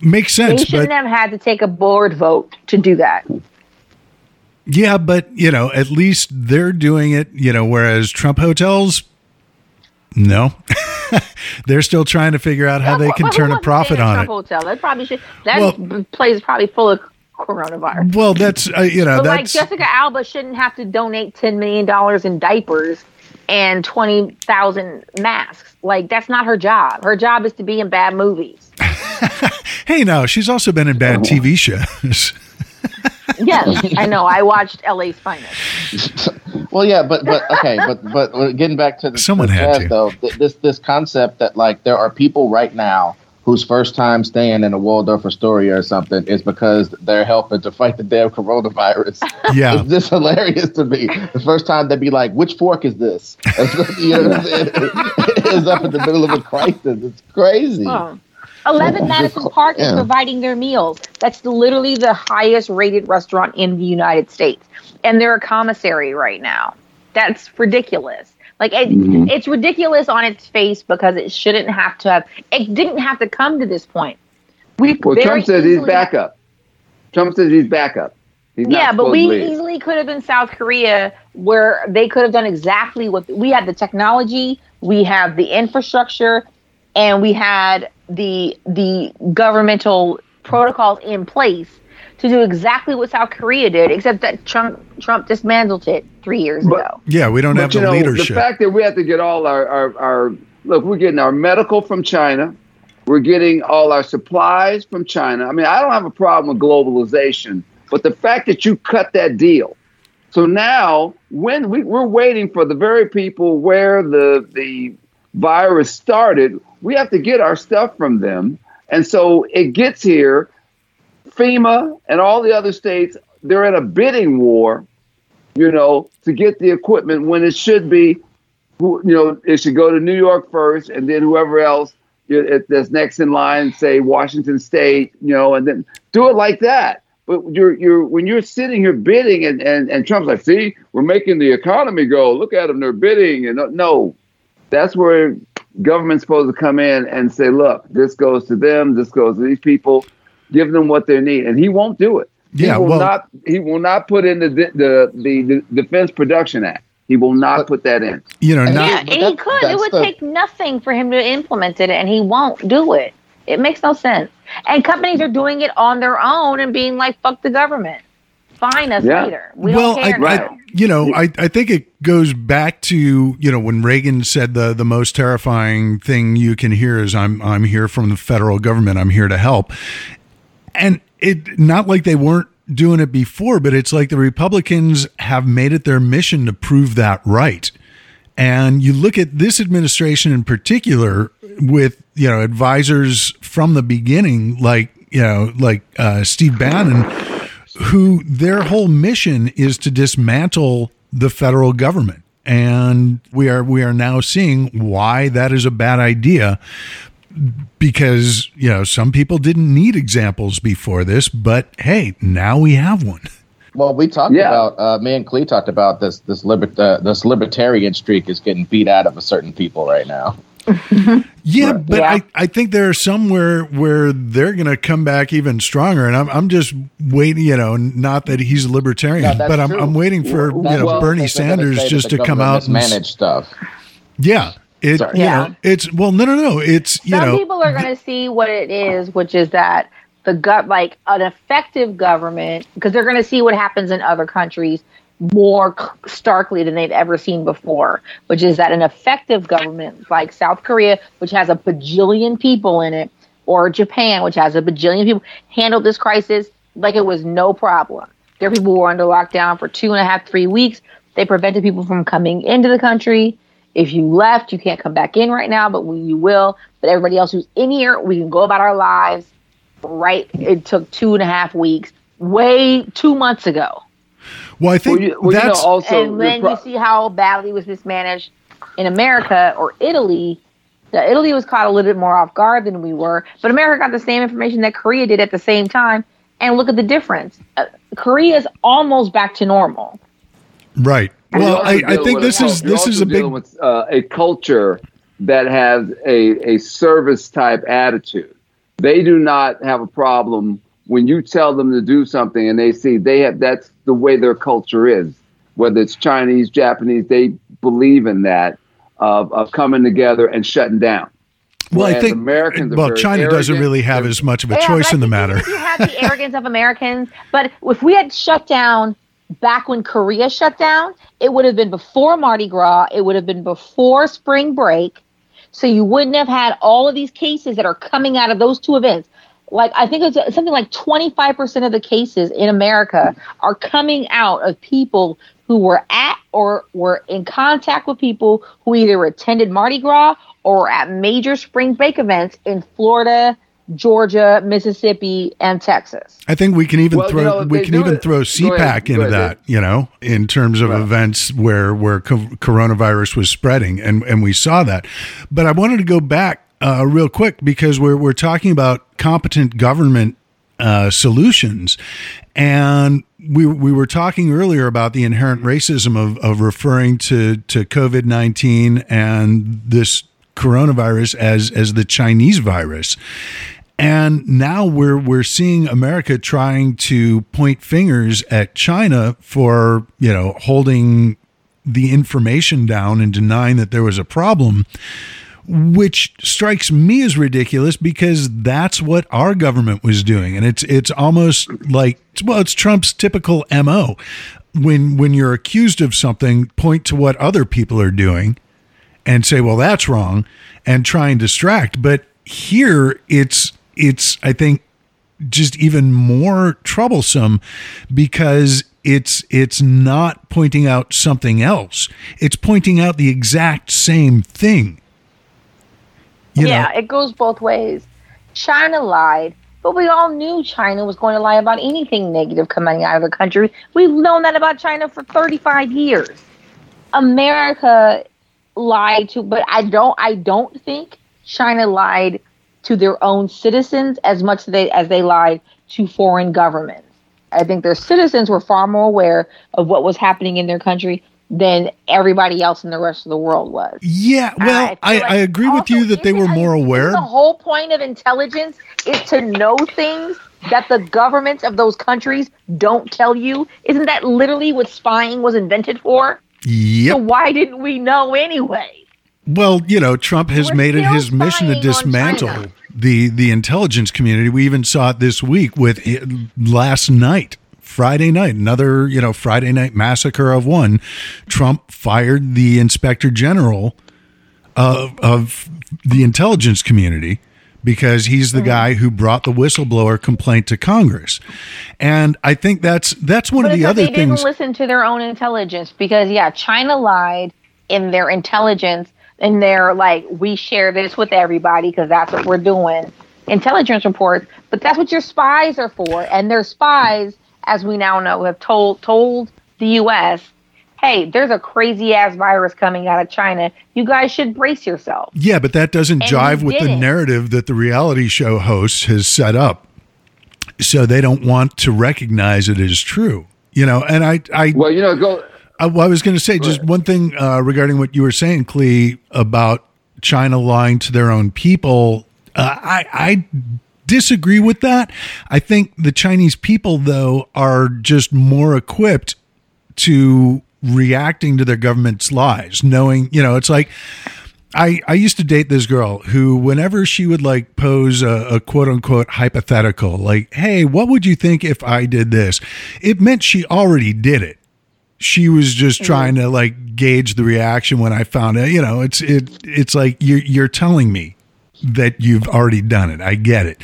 Makes They sense, shouldn't but have had to take a board vote to do that. Yeah, but you know, at least they're doing it. You know, whereas Trump hotels, no, they're still trying to figure out how they can Well, turn a profit on Trump it. Hotel. That probably should. That Well- place is probably full of coronavirus. Well, that's uh, you know But like Jessica Alba shouldn't have to donate ten million dollars in diapers and twenty thousand masks. Like that's not her job. Her job is to be in bad movies. hey, now she's also been in bad TV shows. Yes, I know. I watched LA's Finest. Well, yeah, but but okay, but but getting back to the Someone the had jazz, to. though. Th- this this concept that like there are people right now whose first time staying in a Waldorf Astoria or something is because they're helping to fight the damn coronavirus. yeah, It's just hilarious to me. The first time they'd be like, "Which fork is this?" you know what I'm saying? it's up in the middle of a crisis. It's crazy. Oh. 11 Madison Park is providing their meals. That's literally the highest rated restaurant in the United States. And they're a commissary right now. That's ridiculous. Like, it, Mm-hmm. it's ridiculous on its face because it shouldn't have to have, it didn't have to come to this point. We Well, Trump says he's back up. Trump says he's back up. He's Yeah, but we easily could have been South Korea where they could have done exactly what we had the technology, we have the infrastructure, and we had the the governmental protocols in place to do exactly what South Korea did, except that Trump Trump dismantled it three years But- ago. yeah, we don't But have the know, leadership. The fact that we have to get all our, our, our look, we're getting our medical from China. We're getting all our supplies from China. I mean, I don't have a problem with globalization, but the fact that you cut that deal. So now, when we, we're waiting for the very people where the the virus started, we have to get our stuff from them. And so it gets here. FEMA and all the other states, they're in a bidding war you know, to get the equipment when it should be, you know, it should go to New York first, and then whoever else that's next in line, say Washington State, you know, and then do it like that. But you're you're when you're sitting here bidding, and and, and Trump's like, see, we're making the economy go. Look at them, they're bidding, and uh, no, that's where government's supposed to come in and say, look, this goes to them, this goes to these people, give them what they need, and he won't do it. Yeah, he will well- not. He will not put in the the the, the Defense Production Act. He will not put that in. you know, not yeah, he that- could. It would the- take nothing for him to implement it, and he won't do it. It makes no sense. And companies are doing it on their own and being like, "Fuck the government, fine us Yeah. later." We well, don't I, care I, now. you know, I, I think it goes back to you know when Reagan said the the most terrifying thing you can hear is I'm I'm here from the federal government. I'm here to help, and it not like they weren't doing it before, but it's like the Republicans have made it their mission to prove that right. And you look at this administration in particular with, you know, advisors from the beginning, like, you know, like uh, Steve Bannon, who their whole mission is to dismantle the federal government. And we are we are now seeing why that is a bad idea because, you know, some people didn't need examples before this, but hey, now we have one. Well, we talked Yeah. about uh, me and Clee talked about this this libert uh, this libertarian streak is getting beat out of a certain people right now. Yeah, but Yeah. I, I think there are some where where they're going to come back even stronger, and I'm I'm just waiting. You know, not that he's a libertarian, No, but I'm true. I'm waiting for you know well, Bernie Sanders just to come out and manage stuff. yeah. It Sorry. you Yeah. know it's well no no no it's you Some know people are going to see what it is, which is that the gut, like an effective government, because they're going to see what happens in other countries more starkly than they've ever seen before, which is that an effective government like South Korea, which has a bajillion people in it, or Japan, which has a bajillion people, handled this crisis like it was no problem. Their people were under lockdown for two and a half, three weeks. They prevented people from coming into the country. If you left, you can't come back in right now, but we, you will. But everybody else who's in here, we can go about our lives. Right? It took two and a half weeks, way two months ago. Well I think Well, you, well, you know, that's also and the then pro- you see how badly was mismanaged in America or Italy. That Italy was caught a little bit more off guard than we were, but America got the same information that Korea did at the same time. And look at the difference. Uh, Korea is almost back to normal. right. You're Well, I, I think this a- is this is a big with uh, a culture that has a, a service type attitude. They do not have a problem when you tell them to do something and they see they have that's the way their culture is, whether it's Chinese, Japanese, they believe in that of, of coming together and shutting down. Well, I think Americans well, very China doesn't really have as much of a Yeah, choice in the matter. even you have the arrogance of Americans, but if we had shut down back when Korea shut down, it would have been before Mardi Gras. It would have been before spring break. So you wouldn't have had all of these cases that are coming out of those two events. Like I think it's something like 25% of the cases in America are coming out of people who were at or were in contact with people who either attended Mardi Gras or at major spring break events in Florida, Georgia, Mississippi, and Texas. I think we can even Well, you throw know, we can even it- throw CPAC ahead, into go that, ahead. you know, in terms of Right. events where where co- coronavirus was spreading, and and we saw that. But I wanted to go back uh, real quick because we're we're talking about competent government uh, solutions, and we we were talking earlier about the inherent racism of of referring to to COVID nineteen and this coronavirus as as the Chinese virus. And now we're we're seeing America trying to point fingers at China for, you know, holding the information down and denying that there was a problem, which strikes me as ridiculous because that's what our government was doing. And it's it's almost like well, it's Trump's typical MO. When when you're accused of something, point to what other people are doing and say, well, that's wrong, and try and distract. But here it's it's I think just even more troublesome because it's it's not pointing out something else. It's pointing out the exact same thing. You yeah, know, it goes both ways. China lied, but we all knew China was going to lie about anything negative coming out of the country. We've known that about China for 35 years. America lied to, but I don't. I don't think China lied to their own citizens as much as they as they lied to foreign governments. I think their citizens were far more aware of what was happening in their country than everybody else in the rest of the world was. yeah. Well, feel I, like I agree with you that they were more aware. The whole point of intelligence is to know things that the governments of those countries don't tell you. Isn't that literally what spying was invented for? Yeah. So why didn't we know anyway? Well, you know, Trump has We're made it his mission to dismantle the the intelligence community. We even saw it this week with it last night, Friday night, another you know Friday night massacre of one. Trump fired the inspector general of of the intelligence community because he's the guy who brought the whistleblower complaint to Congress, and I think that's that's one But of the other they things. didn't listen to their own intelligence because yeah, China lied in their intelligence and they're like, we share this with everybody because that's what we're doing. Intelligence reports, but that's what your spies are for. And their spies, as we now know, have told told the US, hey, there's a crazy ass virus coming out of China. You guys should brace yourself. Yeah, but that doesn't And jive with the didn't. narrative that the reality show host has set up. So they don't want to recognize it as true. You know, and I, I, Well, you know, go. I, well, I was going to say just one thing uh, regarding what you were saying, Clee, about China lying to their own people. Uh, I, I disagree with that. I think the Chinese people, though, are just more equipped to reacting to their government's lies, knowing, you know, it's like I, I used to date this girl who, whenever she would like pose a, a quote unquote hypothetical, like, hey, what would you think if I did this? It meant she already did it. She was just mm-hmm. trying to like gauge the reaction when I found it. You know, it's it it's like you're you're telling me that you've already done it. I get it.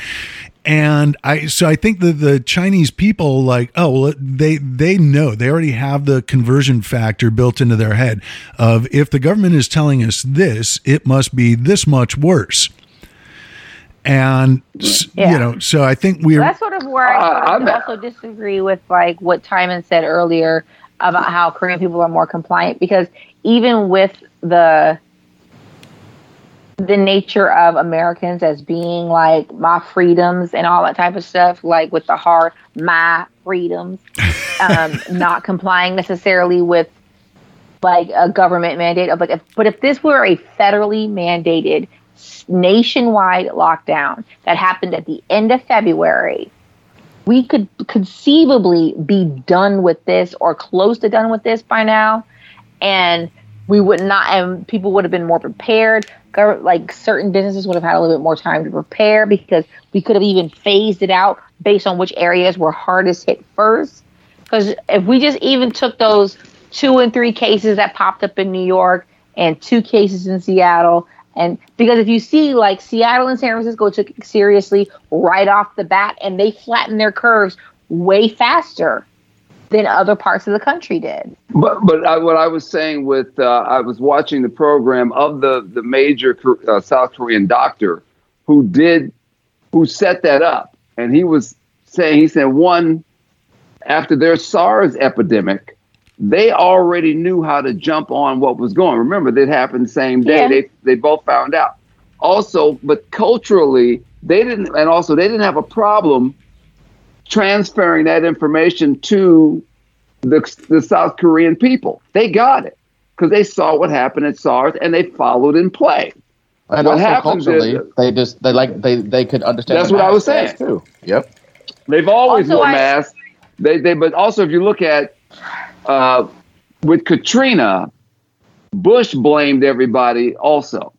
And I so I think that the Chinese people like oh well they they know they already have the conversion factor built into their head of if the government is telling us this it must be this much worse. And Yeah. you know so I think we're That's sort of where I Uh, sort I'm- also disagree with like what Timon said earlier about how Korean people are more compliant because even with the the nature of Americans as being like my freedoms and all that type of stuff, like with the hard my freedoms, um, not complying necessarily with like a government mandate of like, if, but if this were a federally mandated nationwide lockdown that happened at the end of February, we could conceivably be done with this or close to done with this by now, and we would not, and people would have been more prepared. Like certain businesses would have had a little bit more time to prepare because we could have even phased it out based on which areas were hardest hit first. Because if we just even took those two and three cases that popped up in New York and two cases in Seattle, and because if you see like Seattle and San Francisco took seriously right off the bat and they flattened their curves way faster than other parts of the country did. But but I, what I was saying with uh, I was watching the program of the the major uh, South Korean doctor who did who set that up, and he was saying he said one after their SARS epidemic, they already knew how to jump on what was going. Remember, that happened the same day. Yeah. They they both found out. Also, but culturally, they didn't, and also they didn't have a problem transferring that information to the, the South Korean people. They got it because they saw what happened at SARS and they followed in play. And what also culturally, is, they just they like they they could understand. That's what I was saying too. Yep. They've always also, worn I, masks. They they but also if you look at uh, with Katrina, Bush blamed everybody also.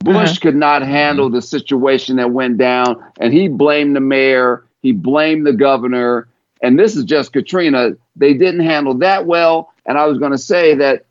Bush uh-huh. could not handle the situation that went down, and he blamed the mayor, he blamed the governor, and this is just Katrina. They didn't handle that well, and I was going to say that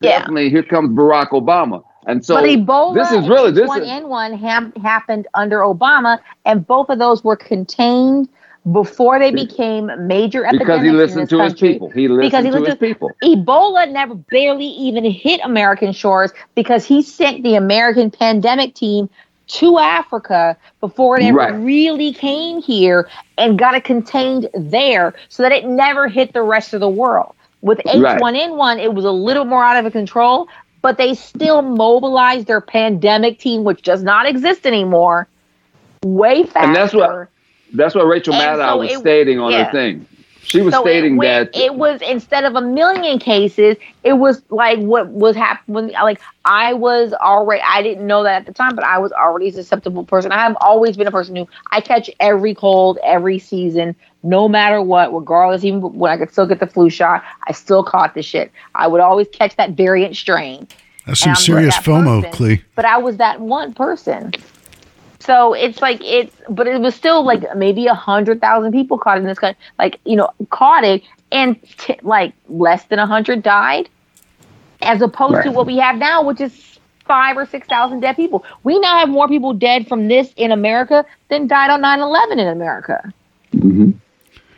yeah. definitely here comes Barack Obama. And so but Ebola this is really this one in one happened under Obama, and both of those were contained before they became major epidemics. Because he listened to country. his people. He listened because he to listened his people. Ebola never barely even hit American shores because he sent the American pandemic team to Africa before it ever right. really came here and got it contained there so that it never hit the rest of the world. With H1N1, right. it was a little more out of control, but they still mobilized their pandemic team, which does not exist anymore, way faster. And that's what that's what Rachel Maddow so was it, stating on yeah. her thing. She was so stating it went, that it was instead of a million cases, it was like what was happening. Like I was already, I didn't know that at the time, but I was already a susceptible person. I have always been a person who I catch every cold every season, no matter what, regardless. Even when I could still get the flu shot, I still caught the shit. I would always catch that variant strain. That's some serious that FOMO, person, Clee. But I was that one person. So it's like it's, but it was still like maybe a hundred thousand people caught in this country, like you know, caught it, and t- like less than a hundred died, as opposed right. to what we have now, which is five or six thousand dead people. We now have more people dead from this in America than died on 9-11 in America. Mm-hmm.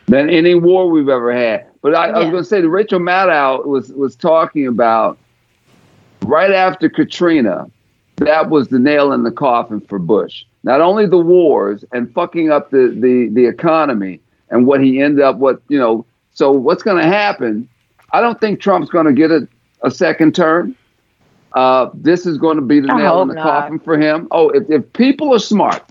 Than any war we've ever had. But I, yeah. I was going to say that Rachel Maddow was was talking about right after Katrina. That was the nail in the coffin for Bush. Not only the wars and fucking up the, the, the economy and what he ended up what you know so what's going to happen? I don't think trump's going to get a, a second term. Uh, this is going to be the I nail in the not. coffin for him. Oh if, if people are smart.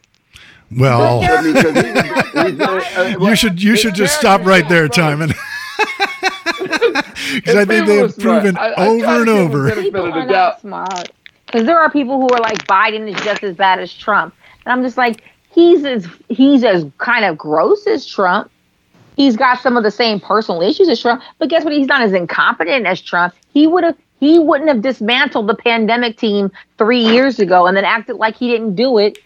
Well you should you should just stop right there Timon because I think they've proven I, I, over I and over. People are not smart because there are people who are like Biden is just as bad as Trump. And I'm just like, he's as he's as kind of gross as Trump. He's got some of the same personal issues as Trump, but guess what? He's not as incompetent as Trump. He would have he wouldn't have dismantled the pandemic team three years ago and then acted like he didn't do it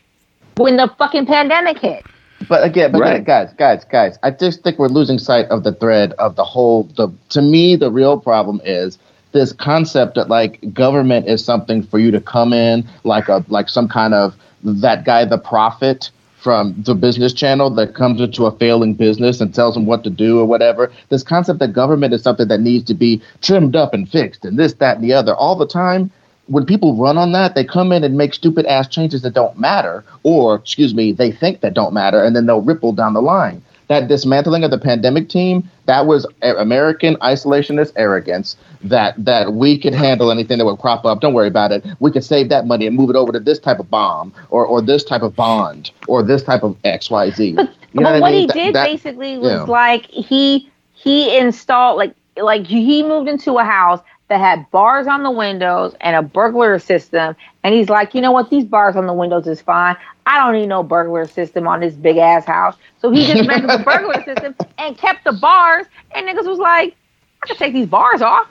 when the fucking pandemic hit. But again, but right. again, guys, guys, guys, I just think we're losing sight of the thread of the whole. The to me, the real problem is this concept that like government is something for you to come in like a like some kind of that guy, the prophet from the business channel that comes into a failing business and tells them what to do or whatever. This concept that government is something that needs to be trimmed up and fixed and this, that, and the other all the time. When people run on that, they come in and make stupid ass changes that don't matter, or excuse me, they think that don't matter, and then they'll ripple down the line that dismantling of the pandemic team that was American isolationist arrogance that that we could handle anything that would crop up. Don't worry about it. We could save that money and move it over to this type of bomb or or this type of bond or this type of X Y Z. But, you know but what, what he did that, basically was like he he installed like like he moved into a house that had bars on the windows and a burglar system. And he's like, you know what? These bars on the windows is fine. I don't need no burglar system on this big ass house. So he just made the burglar system and kept the bars. And niggas was like, I can take these bars off.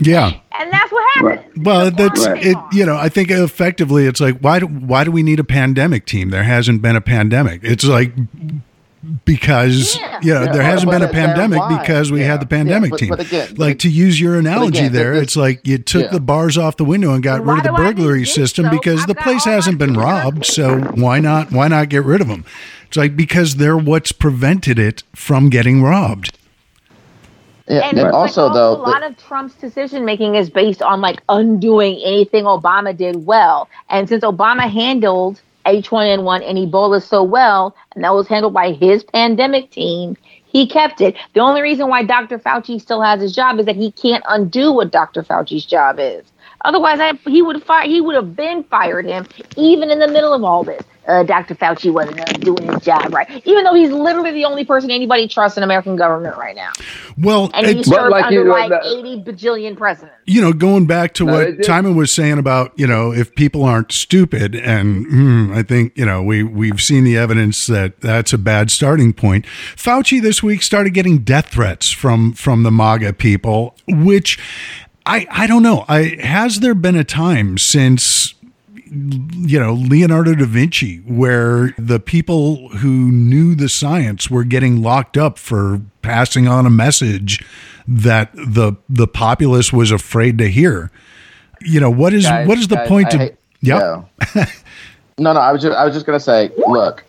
Yeah. And that's what happened. Well, The that's bars it. You know, I think effectively, it's like why do why do we need a pandemic team? There hasn't been a pandemic. It's like because Yeah. you know Yeah, there hasn't but- been a but then pandemic because we Yeah. had the Yeah, pandemic but- team. but again- like to use your analogy again, there, this- it's like you took Yeah. the bars off the window and got Then rid of the do I need burglary system soap? because I've the place hasn't been robbed. So why not why not get rid of them? It's like because they're what's prevented it from getting robbed. Yeah, And and it's also like though, a lot of Trump's decision making is based on like undoing anything Obama did well. And since Obama handled H1N1 and Ebola so well, and that was handled by his pandemic team, he kept it. The only reason why Dr. Fauci still has his job is that he can't undo what Dr. Fauci's job is. Otherwise, I, he would fire. He would have been fired him, even in the middle of all this. Uh, Dr. Fauci wasn't uh, doing his job right, even though he's literally the only person anybody trusts in American government right now Well, and he it's- served like under you know, like that- 80 bajillion presidents. you know, going back to No, what Timon was saying about, you know, if people aren't stupid, and hmm, I think, you know, we we've seen the evidence that that's a bad starting point. Fauci this week started getting death threats from from the MAGA people, which I I don't know. I has there been a time since you know Leonardo da Vinci where the people who knew the science were getting locked up for passing on a message that the the populace was afraid to hear. You know what is Guys, what is the guys, point I to? hate- Yep. yeah. no, no. I was just, I was just gonna say, look,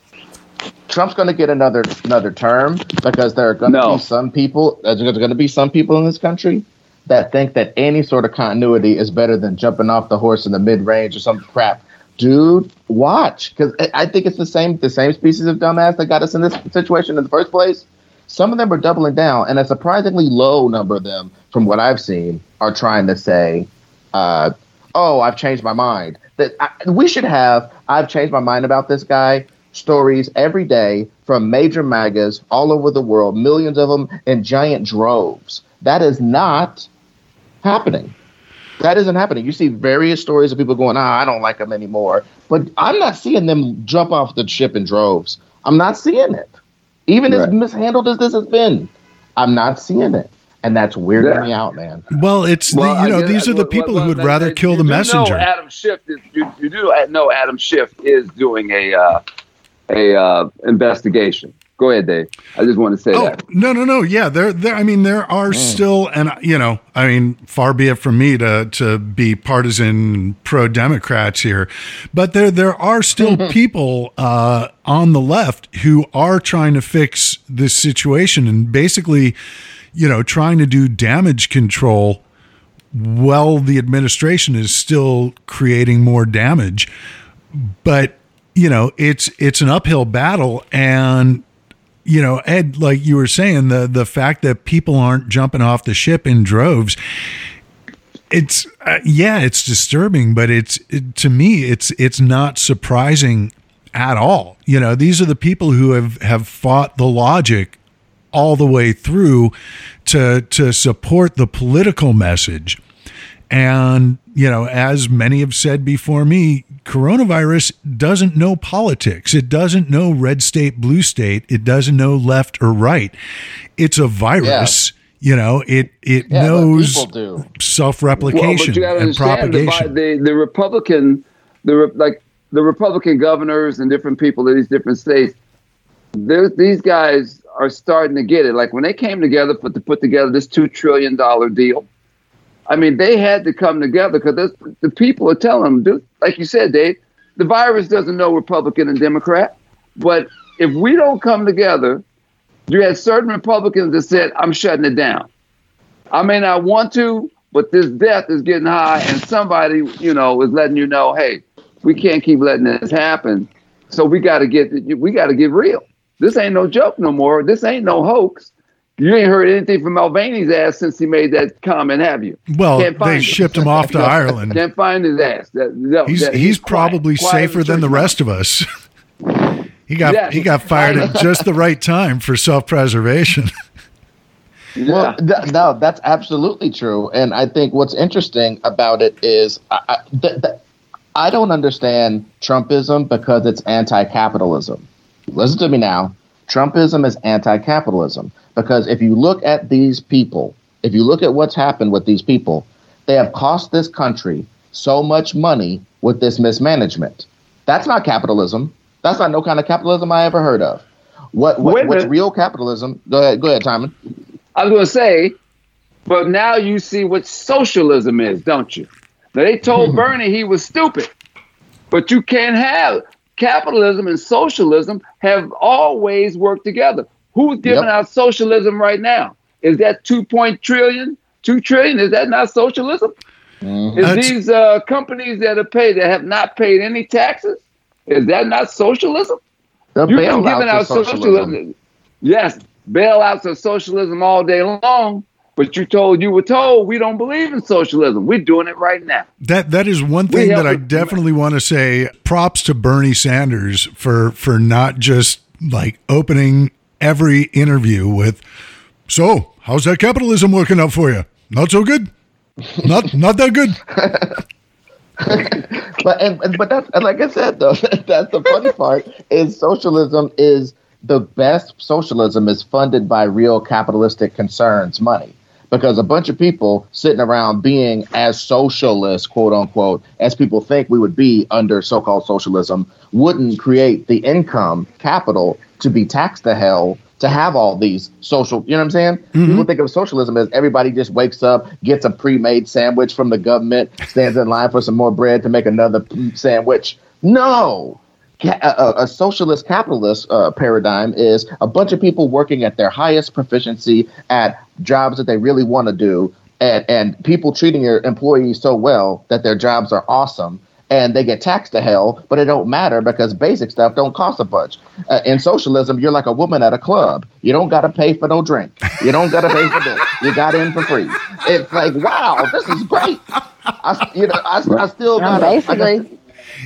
Trump's gonna get another another term because there are gonna No. be some people. There's gonna be some people in this country that think that any sort of continuity is better than jumping off the horse in the mid range or some crap. Dude, watch, because I think it's the same the same species of dumbass that got us in this situation in the first place. Some of them are doubling down, and a surprisingly low number of them, from what I've seen, are trying to say, uh, "Oh, I've changed my mind." That I, we should have. I've changed my mind about this guy. Stories every day from major magas all over the world, millions of them in giant droves. That is not happening. That isn't happening. You see various stories of people going, "Ah, I don't like them anymore," but I'm not seeing them jump off the ship in droves. I'm not seeing it. Even as mishandled as this has been, I'm not seeing it, and that's weirding Yeah. me out, man. Well, it's Well, the, I you know guess- these are the people well, who would rather you kill the do know messenger. Adam Schiff is you, you do know Adam Schiff is doing a uh, a uh, investigation. Go ahead, Dave. I just want to say Oh that. no no no yeah there there I mean there are still and you know I mean far be it from me to to be partisan pro Democrats here, but there there are still people uh, on the left who are trying to fix this situation and basically you know trying to do damage control while the administration is still creating more damage but you know it's it's an uphill battle and you know ed like you were saying the the fact that people aren't jumping off the ship in droves it's uh, yeah it's disturbing but it's it, to me it's it's not surprising at all. You know these are the people who have have fought the logic all the way through to to support the political message. And, you know, as many have said before me, coronavirus doesn't know politics. It doesn't know red state, blue state. It doesn't know left or right. It's a virus. You know, it it Yeah, knows self-replication you got to and understand the, propagation. the the Republican, the like the Republican governors and different people in these different states. These guys are starting to get it. Like when they came together for, to put together this two trillion dollar deal. I mean, they had to come together because the people are telling them, like you said, Dave, the virus doesn't know Republican and Democrat. But if we don't come together, you had certain Republicans that said, I'm shutting it down. I may not want to, but this death is getting high, and somebody, you know, is letting you know, hey, we can't keep letting this happen. So we got to get, we got to get real. This ain't no joke no more. This ain't no hoax. You ain't heard anything from Mulvaney's ass since he made that comment, have you? well, Can't they him. shipped him off to Ireland. Can't find his ass. That, no, He's that- he's quiet. probably Quiet safer as than the rest of us. he got Yeah. he got fired at just the right time for self preservation. Well, th- no, that's absolutely true. And I think what's interesting about it is I, I, th- th- I don't understand Trumpism because it's anti capitalism. Listen to me now. Trumpism is anti capitalism because if you look at these people, if you look at what's happened with these people, they have cost this country so much money with this mismanagement. That's not capitalism. That's not no kind of capitalism I ever heard of. What, what what's real capitalism? Go ahead, go ahead, Timon. I was going to say, but now you see what socialism is, don't you? Now they told Bernie he was stupid, but you can't have capitalism and socialism have always worked together. Who's giving Yep. out socialism right now? Is that two point trillion? Two trillion? Is that not socialism? Is That's- these uh, companies that are paid that have not paid any taxes? Is that not socialism? The You've been giving out socialism. Yes, bailouts of socialism all day long. But you told you were told we don't believe in socialism. We're doing it right now. That that is one thing that I definitely want to say props to Bernie Sanders for for not just like opening every interview with so how's that capitalism working out for you? Not so good. Not not that good. But and, and- but that's and like I said though, that's the funny part is socialism is the best socialism is funded by real capitalistic concerns money. Because a bunch of people sitting around being as socialist, quote unquote, as people think we would be under so called socialism, wouldn't create the income capital to be taxed to hell to have all these social, you know what I'm saying? Mm-hmm. People think of socialism as everybody just wakes up, gets a pre made sandwich from the government, stands in line for some more bread to make another sandwich. No! A, a- socialist capitalist uh, paradigm is a bunch of people working at their highest proficiency at jobs that they really want to do, and, and people treating their employees so well that their jobs are awesome and they get taxed to hell, but it don't matter because basic stuff don't cost a bunch. Uh, in socialism, you're like a woman at a club. You don't got to pay for no drink. You don't got to pay for this. You got in for free. It's like, wow, this is great. I, you know, I, I still got basically.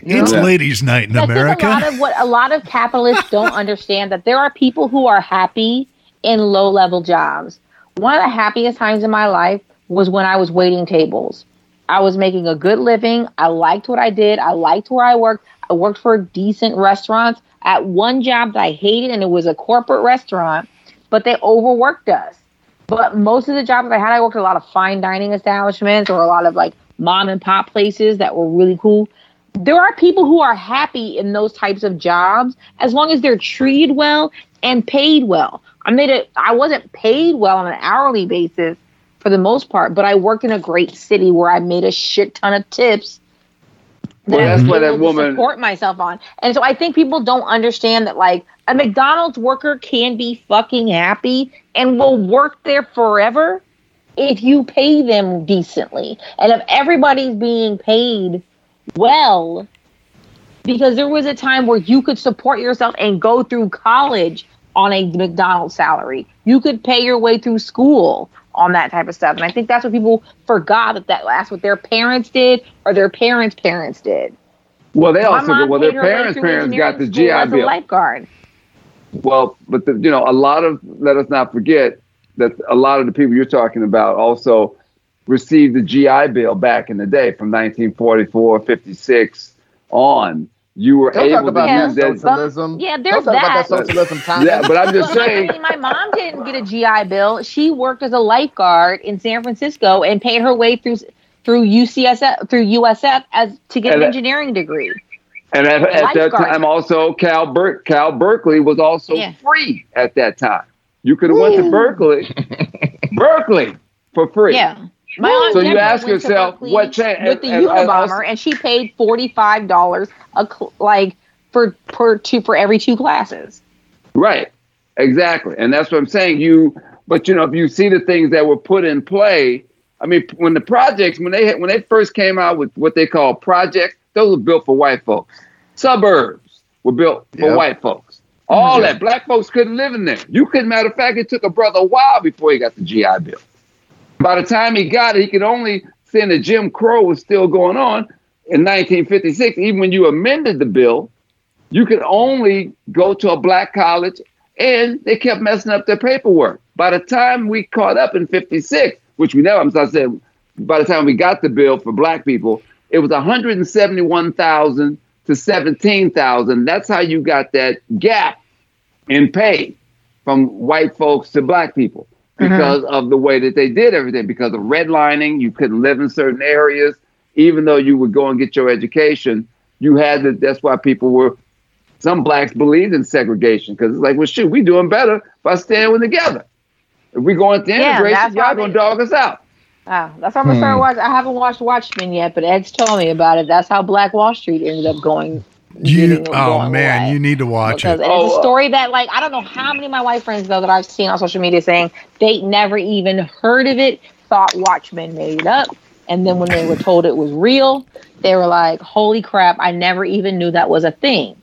It's Yeah. ladies' night in I think a lot America. of what a lot of capitalists don't understand that there are people who are happy in low level jobs. One of the happiest times in my life was when I was waiting tables. I was making a good living. I liked what I did. I liked where I worked. I worked for decent restaurants. At one job that I hated, and it was a corporate restaurant, but they overworked us. But most of the jobs I had, I worked at a lot of fine dining establishments or a lot of like mom and pop places that were really cool. There are people who are happy in those types of jobs as long as they're treated well and paid well. I made it. I wasn't paid well on an hourly basis for the most part, but I worked in a great city where I made a shit ton of tips. Well, that's why that woman- support myself on. And so I think people don't understand that like a McDonald's worker can be fucking happy and will work there forever if you pay them decently. And if everybody's being paid well, because there was a time where you could support yourself and go through college on a McDonald's salary. You could pay your way through school on that type of stuff. And I think that's what people forgot that, that that's what their parents did or their parents' parents did. Well, they also did. Well, their parents' parents got the GI Bill. lifeguard. Well, but the, you know, a lot of let us not forget that a lot of the people you're talking about also received the GI Bill back in the day from 1944, 56 on. You were Don't talk able about to Yeah, use that that. socialism. Yeah, Don't there's talk about that that. socialism time. Yeah, but I'm just saying. my mom didn't get a GI Bill. She worked as a lifeguard in San Francisco and paid her way through through UCSF through USF as to get an that- engineering degree. And at, at that time, also Cal Ber- Cal Berkeley was also Yeah. free at that time. You could have went to Berkeley, Berkeley for free. Yeah. My aunt So you ask yourself, what cha- with the and- and Unabomber, also- and she paid forty five dollars a cl- like for per two for every two classes. Right. Exactly. And that's what I'm saying. You, but you know, if you see the things that were put in play, I mean, when the projects, when they had, when they first came out with what they call projects, those were built for white folks. Suburbs were built for Yep. white folks. All mm-hmm. that black folks couldn't live in there. You couldn't. Matter of fact, it took a brother a while before he got the GI Bill. By the time he got it, he could only saying that Jim Crow was still going on in 1956. Even when you amended the bill, you could only go to a black college and they kept messing up their paperwork. By the time we caught up in 56, which we never, I'm saying, by the time we got the bill for black people, it was 171,000 to 17,000. That's how you got that gap in pay from white folks to black people Mm-hmm. because of the way that they did everything, because of redlining. You couldn't live in certain areas, even though you would go and get your education. You had to, that's why people were, some blacks believed in segregation because it's like, well, shoot, we doing better by staying together. If we go into Yeah, integration, that's why y'all gonna dog us out. Wow, that's why I'm gonna hmm. watching. I haven't watched Watchmen yet, but Ed's told me about it. That's how Black Wall Street ended up going. You, oh man, away. you need to watch because it. it's Oh, a uh, story that like I don't know how many of my white friends though that I've seen on social media saying they never even heard of it, thought Watchmen made it up, and then when they were told it was real, they were like, "Holy crap! I never even knew that was a thing."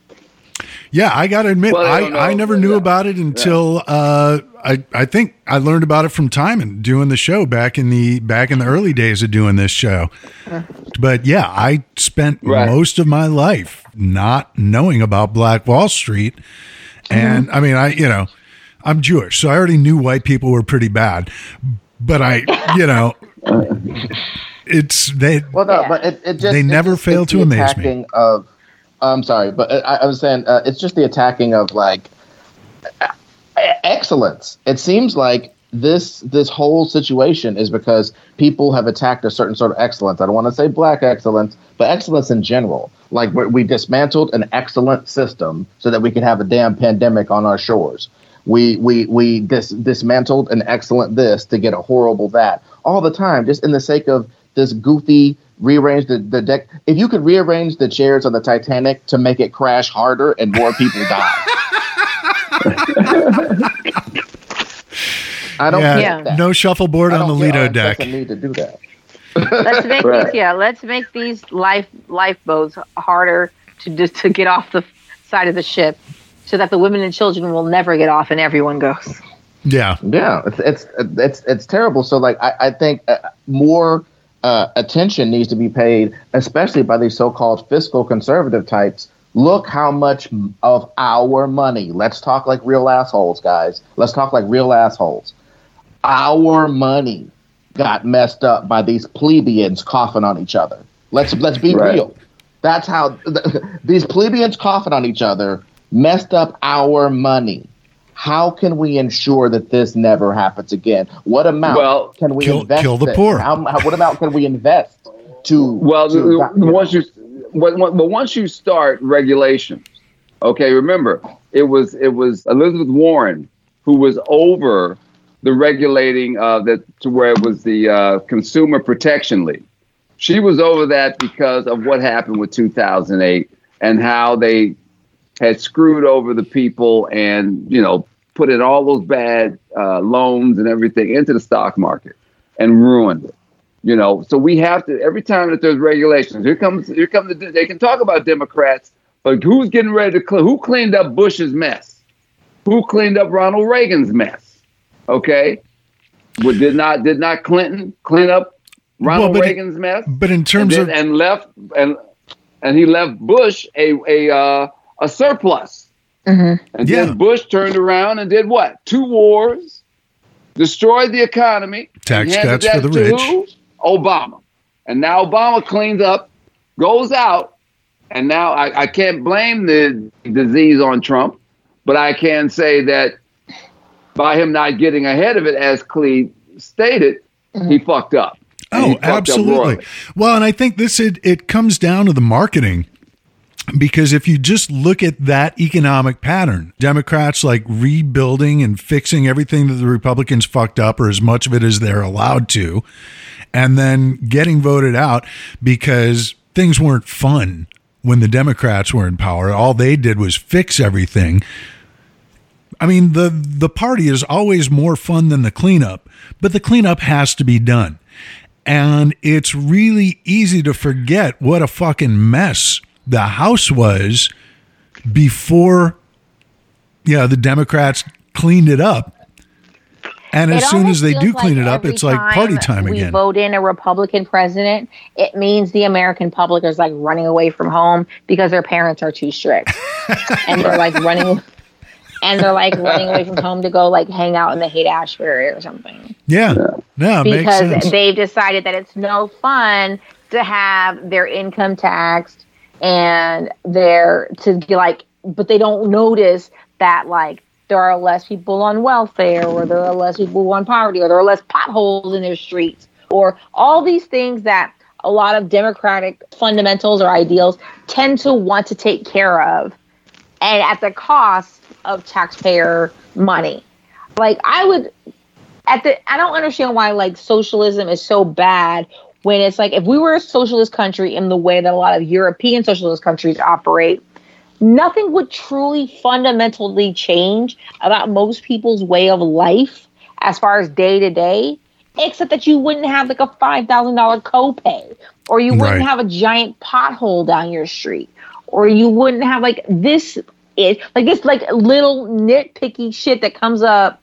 Yeah, I got to admit, Well, I I. I never knew Yeah. about it until uh, I I think I learned about it from time and doing the show back in the back in the early days of doing this show. But yeah, I spent Right. most of my life not knowing about Black Wall Street, and I mean, I you know, I'm Jewish, so I already knew white people were pretty bad, but I you know, it's they Well, no, but it, it just They it's never just- fail to amaze me. Of, I'm sorry, but I, I was saying uh, it's just the attacking of like excellence. It seems like this this whole situation is because people have attacked a certain sort of excellence. I don't want to say black excellence, but excellence in general. Like we we dismantled an excellent system so that we could have a damn pandemic on our shores. We we we dis- dismantled an excellent this to get a horrible that all the time, just in the sake of this goofy rearrange the, the deck. If you could rearrange the chairs on the Titanic to make it crash harder and more people die. I don't yeah, get that. no shuffleboard on the Lido deck. doesn't need to do that. Let's make Right. these, yeah, let's make these life lifeboats harder to just to get off the side of the ship, so that the women and children will never get off and everyone goes. Yeah, Yeah, it's it's it's it's terrible. So like I, I think uh, more uh, attention needs to be paid, especially by these so-called fiscal conservative types. Look how much of our money. Let's talk like real assholes, guys. Let's talk like real assholes. Our money got messed up by these plebeians coughing on each other. Let's let's be Right. real. That's how these plebeians coughing on each other messed up our money. How can we ensure that this never happens again? What amount Well, can we kill- invest? kill the in? poor. How, how- what amount can we invest to? Well, to, the- you the- know, once you, but but once you start regulations, okay. Remember, it was it was Elizabeth Warren who was over the regulating of that to where it was the uh, Consumer Protection League. She was over that because of what happened with 2008 and how they had screwed over the people and you know put in all those bad uh, loans and everything into the stock market and ruined it you know? So we have to every time that there's regulations here comes here comes the, they can talk about democrats but who's getting ready to clean who cleaned up bush's mess? Who cleaned up ronald reagan's mess? Okay? Well, did not did not clinton clean up ronald it- reagan's mess? but in and, terms then- of and left and and he left bush a a uh, a surplus mm-hmm. and Yeah. then bush turned around and did what two wars destroyed the economy Tax cuts for the to rich. who? Obama. And now Obama cleans up, goes out, and now I, I can't blame the disease on Trump, but I can say that by him not getting ahead of it, as Clee stated, mm-hmm. he fucked up. Oh, absolutely. Well, and I think this it, it comes down to the marketing because if you just look at that economic pattern, Democrats like rebuilding and fixing everything that the Republicans fucked up or as much of it as they're allowed to, and then getting voted out because things weren't fun when the Democrats were in power. All they did was fix everything. I mean, the the party is always more fun than the cleanup, but the cleanup has to be done. And it's really easy to forget what a fucking mess the House was before yeah, the Democrats cleaned it up. And as It soon as they do clean like it up, it's like party time we again. vote in a Republican president, it means the American public is like running away from home because their parents are too strict, and they're like running. and they're like running away from home to go like hang out in the Haight Ashbury or something Yeah. Makes because they've decided that it's no fun to have their income taxed and they're to be like but they don't notice that like there are less people on welfare or there are less people on poverty or there are less potholes in their streets or all these things that a lot of democratic fundamentals or ideals tend to want to take care of and at the cost of taxpayer money. Like i would at the I don't understand why like socialism is so bad when it's like if we were a socialist country in the way that a lot of European socialist countries operate, nothing would truly fundamentally change about most people's way of life as far as day to day, except that you wouldn't have like a five thousand dollar copay, or you wouldn't Right. have a giant pothole down your street, or you wouldn't have like this it like this like little nitpicky shit that comes up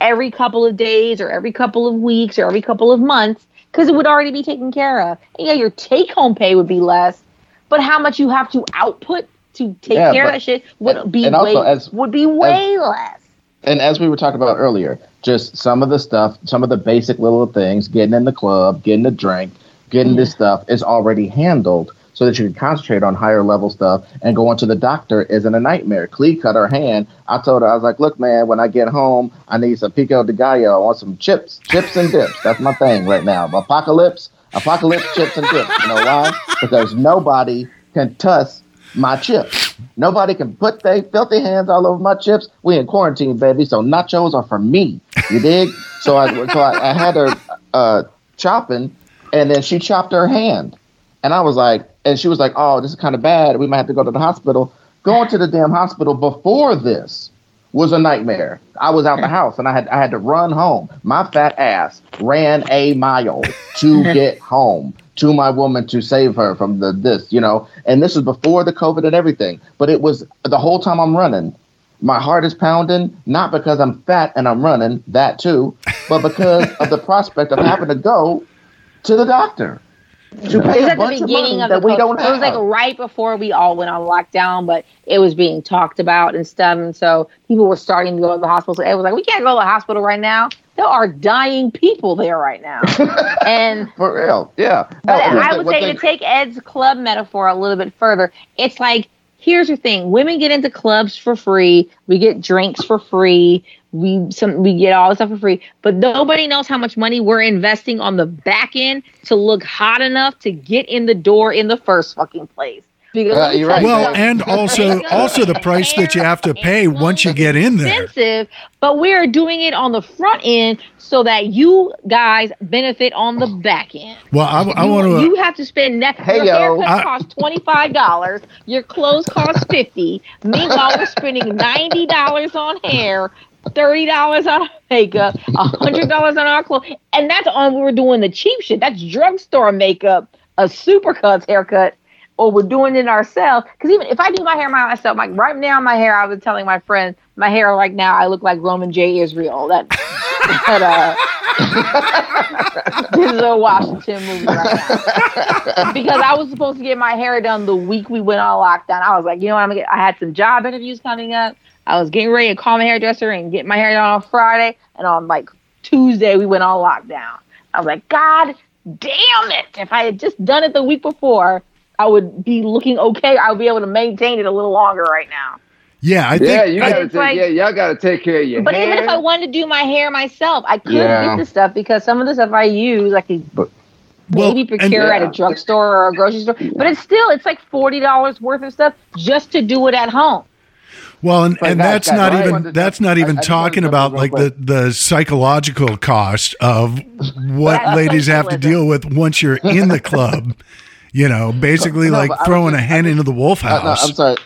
every couple of days or every couple of weeks or every couple of months because it would already be taken care of. And yeah, your take home pay would be less, but how much you have to output to take Yeah, care of that shit would and- be and way as- would be way less. and as we were talking about earlier, just some of the stuff, some of the basic little things, getting in the club, getting a drink, getting this stuff is already handled so that you can concentrate on higher level stuff and going to the doctor isn't a nightmare. Clee cut her hand. I told her, I was like, look, man, when I get home, I need some pico de gallo. I want some chips, chips and dips. That's my thing right now. Apocalypse, apocalypse chips and dips. You know why? Because nobody can touch my chips. Nobody can put their filthy hands all over my chips. We in quarantine, baby. So nachos are for me. You dig? so I so I, I had her uh, chopping, and then she chopped her hand, and I was like, and she was like, "Oh, this is kind of bad. We might have to go to the hospital." Going to the damn hospital before this was a nightmare. I was out the house and I had I had to run home. My fat ass ran a mile to get home to my woman to save her from the this, you know. And this was before the COVID and everything. But it was the whole time I'm running. My heart is pounding, not because I'm fat and I'm running, that too, but because of the prospect of having to go to the doctor. To It was at the of beginning of the we co- It was like right before we all went on lockdown, but it was being talked about and stuff. And so people were starting to go to the hospital. So it was like, we can't go to the hospital right now. There are dying people there right now. and For real, yeah. But Hell, I would say to take Ed's club metaphor a little bit further, it's like here's the thing: women get into clubs for free, we get drinks for free, we some we get all this stuff for free, but nobody knows how much money we're investing on the back end to look hot enough to get in the door in the first fucking place. Because Uh, you're right. Well, and also also the price that you have to pay once you get in there. expensive, but we're doing it on the front end so that you guys benefit on the back end. Well, I, I you, want to. You have to spend. Ne- Hey, your yo. haircut I- costs twenty five dollars. Your clothes cost fifty. Meanwhile, we're spending ninety dollars on hair, thirty dollars on makeup, hundred dollars on our clothes, and that's on we're doing the cheap shit. That's drugstore makeup, a supercuts haircut. Or we're doing it ourselves. Because even if I do my hair myself, like right now, my hair, I was telling my friend, my hair right now, I look like Roman J. Israel. That, uh, this is a Washington movie right now because I was supposed to get my hair done the week we went on lockdown. I was like, you know what, I'm gonna get. I had some job interviews coming up. I was getting ready to call my hairdresser and get my hair done on Friday, and on like Tuesday we went on lockdown. I was like, God damn it! If I had just done it the week before, I would be looking okay. I would be able to maintain it a little longer right now. Yeah, I think. yeah, you gotta It's take. like- yeah, y'all gotta take care of your But hair. even if I wanted to do my hair myself, I couldn't Yeah. get the stuff because some of the stuff I use, I could But- well, maybe and- procure at a drugstore or a grocery store. But it's still it's like forty dollars worth of stuff just to do it at home. Well, and, and that's not even to that's not even just talking about like the quick. the psychological cost of what ladies have to deal with once you're in the club. You know, basically No, like but I was throwing a hen into the wolf Uh, no, house. I'm sorry.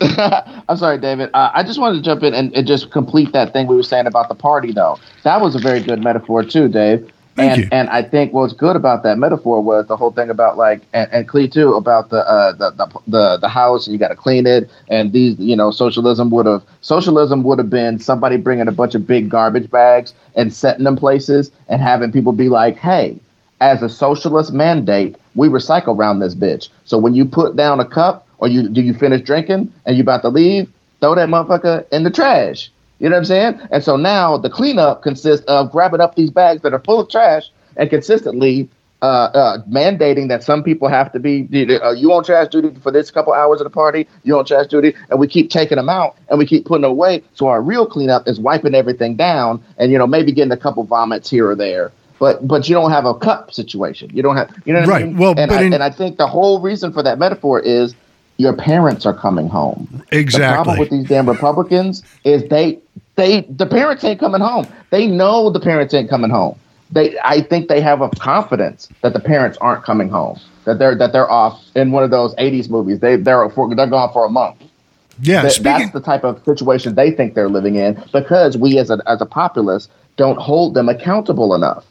I'm sorry, David. Uh, I just wanted to jump in and, and just complete that thing we were saying about the party, though. That was a very good metaphor too, Dave. Thank and you. and I think what's good about that metaphor was the whole thing about like and, and Clee too about the uh the the the, the house and you got to clean it and these you know socialism would have socialism would have been somebody bringing a bunch of big garbage bags and setting them places and having people be like hey as a socialist mandate we recycle around this bitch so when you put down a cup or you do you finish drinking and you about to leave throw that motherfucker in the trash. You know what I'm saying? And so now the cleanup consists of grabbing up these bags that are full of trash and consistently uh, uh, mandating that some people have to be uh, you on trash duty for this couple hours of the party, you on trash duty, and we keep taking them out and we keep putting them away. So our real cleanup is wiping everything down and you know maybe getting a couple vomits here or there. But but you don't have a cup situation. You don't have you know what Right. I mean? Well, and but I, in- and I think the whole reason for that metaphor is your parents are coming home. Exactly. The problem with these damn Republicans is they they the parents ain't coming home. They know the parents ain't coming home. They I think they have a confidence that the parents aren't coming home. That they're that they're off in one of those '80s movies. They they're for, they're gone for a month. Yeah. That- speaking. that's the type of situation they think they're living in because we as a as a populace don't hold them accountable enough.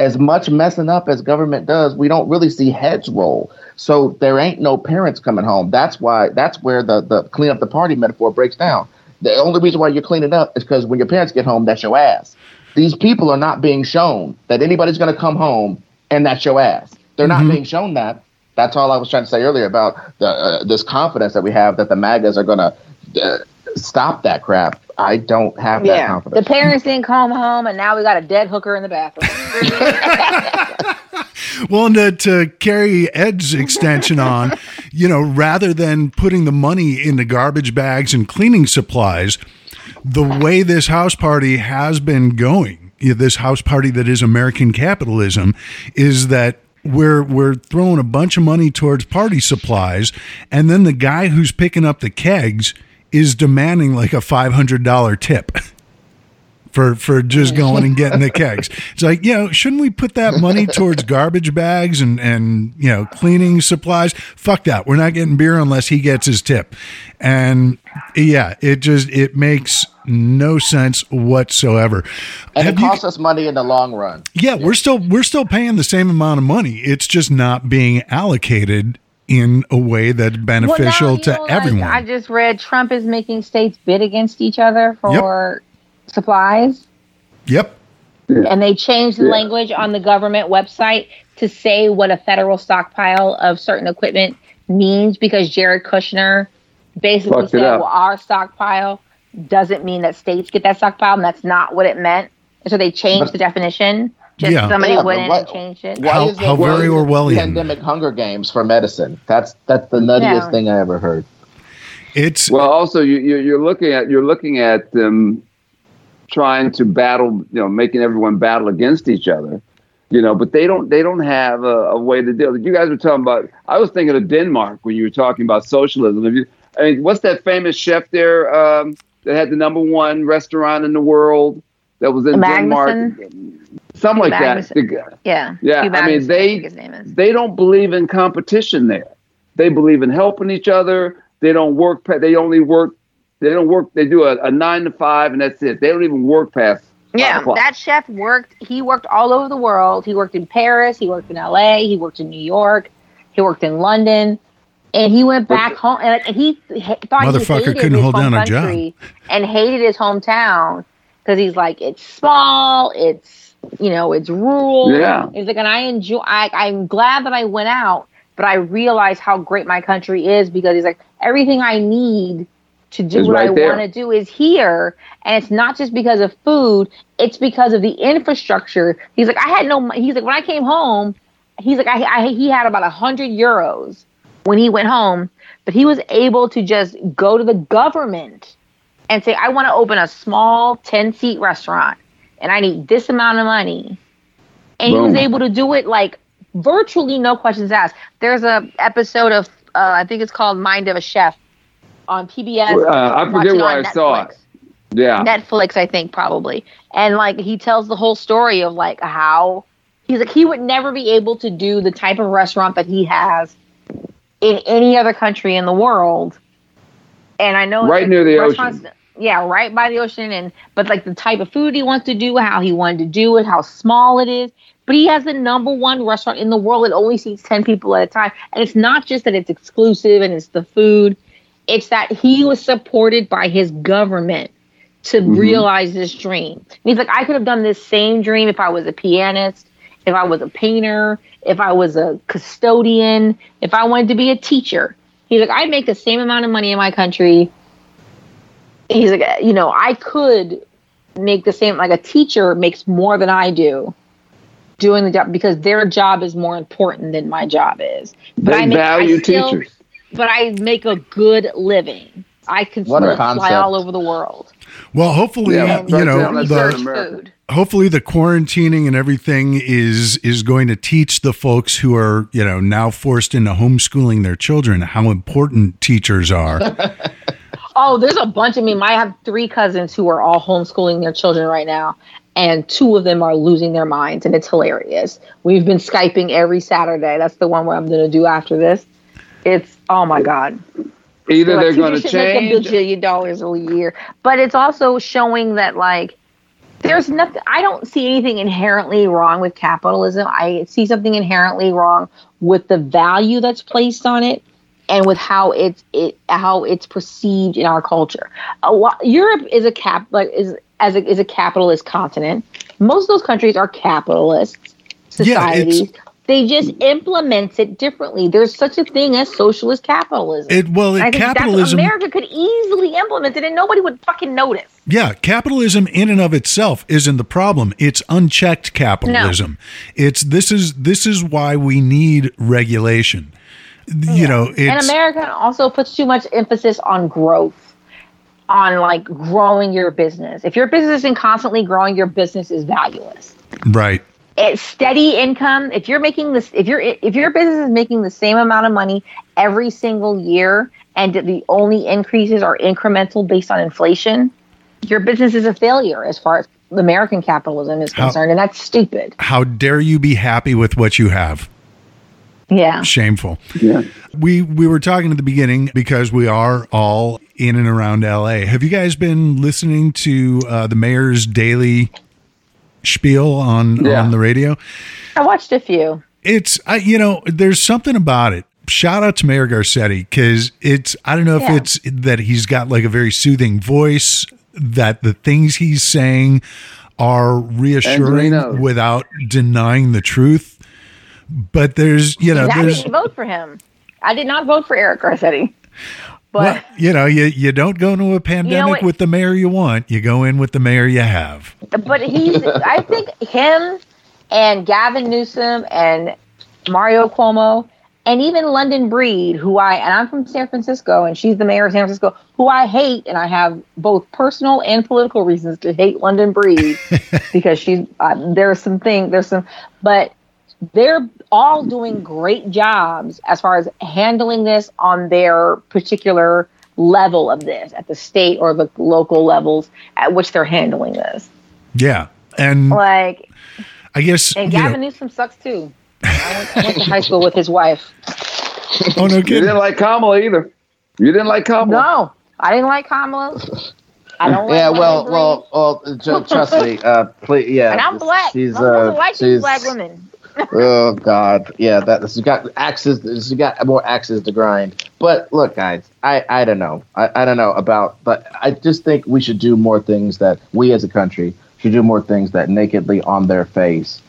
As much messing up as government does, we don't really see heads roll. So there ain't no parents coming home. That's why that's where the the clean up the party metaphor breaks down. The only reason why you're cleaning up is because when your parents get home, that's your ass. These people are not being shown that anybody's going to come home and that's your ass. They're not being shown that. That's all I was trying to say earlier about the, uh, this confidence that we have that the MAGAs are going to uh, stop that crap. I don't have that Yeah, the parents didn't come home, and now we got a dead hooker in the bathroom. Well, and to, to carry Ed's extension on, you know, rather than putting the money into garbage bags and cleaning supplies, the way this house party has been going, you know, this house party that is American capitalism, is that we're we're throwing a bunch of money towards party supplies, and then the guy who's picking up the kegs is demanding like a five hundred dollar tip. for for just going and getting the kegs. It's like, you know, shouldn't we put that money towards garbage bags and and you know cleaning supplies? Fuck that. We're not getting beer unless he gets his tip. And yeah, it just it makes no sense whatsoever. and Have it you- costs us money in the long run. yeah, we're still we're still paying the same amount of money. It's just not being allocated in a way that's beneficial Well, now, to you know, like, everyone. I just read Trump is making states bid against each other for supplies, yep. and they changed the Yeah. language on the government website to say what a federal stockpile of certain equipment means because Jared Kushner basically Fucked said, "Well, our stockpile doesn't mean that states get that stockpile, and that's not what it meant." And so they changed But- the definition. Just Yeah. somebody Yeah, but went in what- and changed it. Why How- is there how very why is there Orwellian. Pandemic Hunger Games for medicine. That's that's the nuttiest Yeah. thing I ever heard. It's Well, also you, you you're looking at you're looking at them trying to battle, you know, making everyone battle against each other, you know. But they don't they don't have a, a way to deal. You guys were talking about. I was thinking of Denmark when you were talking about socialism. If you, I mean, what's that famous chef there um, that had the number one restaurant in the world that was in Denmark? Something like that. The- Yeah. Yeah, Hugh I mean, they- think his name is. they don't believe in competition there. They believe in helping each other. They don't work. They only work. They don't work. They do a, a nine to five, and that's it. They don't even work past. Yeah, o'clock. that chef worked. He worked all over the world. He worked in Paris. He worked in L.A. He worked in New York. He worked in London, and he went back home. And and he h- thought he Motherfucker hated couldn't his hold down a job. country and hated his hometown because he's like, it's small. It's you know, it's rural. Yeah. He's like, and I enjoy. I, I'm glad that I went out, but I realize how great my country is because he's like, everything I need to do Is what right I want to do is here. And it's not just because of food, it's because of the infrastructure. He's like, I had no, he's like, when I came home, he's like, I, I he had about a hundred euros when he went home, but he was able to just go to the government and say, I want to open a small 10 seat restaurant and I need this amount of money. And he was able to do it like virtually no questions asked. There's a episode of, uh, I think it's called Mind of a Chef on PBS. Uh, I forget where I saw it. Yeah. Netflix, I think probably. And like he tells the whole story of like how he's like he would never be able to do the type of restaurant that he has in any other country in the world. And I know Right near the restaurants- Yeah, right by the ocean and but like the type of food he wants to do, how he wanted to do it, how small it is. But he has the number one restaurant in the world that only seats 10 people at a time. And it's not just that it's exclusive and it's the food, it's that he was supported by his government to mm-hmm. realize this dream. And he's like, I could have done this same dream if I was a pianist, if I was a painter, if I was a custodian, if I wanted to be a teacher. He's like, I make the same amount of money in my country he's like, you know, I could make the same. Like a teacher makes more than I do doing the job because their job is more important than my job is. But They I make, value I still, teachers. But I make a good living. I can What still fly all over the world. Well, hopefully, Yeah, you right know, down the, South search America. food. hopefully the quarantining and everything is is going to teach the folks who are you know now forced into homeschooling their children how important teachers are Oh, there's a bunch of me. I have three cousins who are all homeschooling their children right now, and two of them are losing their minds, and it's hilarious. We've been skyping every Saturday. That's the one where I'm going to do after this. It's oh my god. Either Like, they're going to should make a change. bajillion dollars a year, but it's also showing that like there's nothing. I don't see anything inherently wrong with capitalism. I see something inherently wrong with the value that's placed on it and with how it's it how it's perceived in our culture. Lot, Europe is a cap like is as a, is a capitalist continent. Most of those countries are capitalist societies. Yeah, they just implement it differently. There's such a thing as socialist capitalism. it well it, capitalism America could easily implement it and nobody would fucking notice. yeah capitalism in and of itself isn't the problem it's unchecked capitalism it's this is this is why we need regulation you know and America also puts too much emphasis on growth, on like growing your business. If your business isn't constantly growing, your business is valueless. right It's steady income. If you're making this, if your if your business is making the same amount of money every single year, and the only increases are incremental based on inflation, your business is a failure as far as American capitalism is How- concerned, and that's stupid. how dare you be happy with what you have Yeah. shameful Yeah. We we were talking at the beginning because we are all in and around LA. Have you guys been listening to uh, the mayor's daily spiel on Yeah. on the radio? I watched a few. It's I you know there's something about it. Shout out to Mayor Garcetti because it's I don't know if Yeah. it's that he's got like a very soothing voice that the things he's saying are reassuring without denying the truth. But there's you know I there's didn't vote for him. I did not vote for Eric Garcetti. But well, you know, you, you don't go into a pandemic what? with the mayor you want. You go in with the mayor you have. but he's I think him and Gavin Newsom and Mario Cuomo and even London Breed, who I and I'm from San Francisco and she's the mayor of San Francisco, who I hate and I have both personal and political reasons to hate London Breed because she's uh, there's some thing there's some but they're all doing great jobs as far as handling this on their particular level of this at the state or the local levels at which they're handling this. Yeah. And Like, I guess, and you know- Gavin Newsom sucks too. I went, I went to high school with his wife. oh, no You didn't like Kamala either. You didn't like Kamala. No, I didn't like Kamala. I don't like Yeah, well, well, well. trust me, uh, please, yeah. And I'm black. She's I'm supposed uh, to like she's black women. Oh god, yeah. That she's got axes. She's got more axes to grind. But look, guys, I I don't know. I I don't know about, but I just think we should do more things that we as a country should do more things that nakedly on their face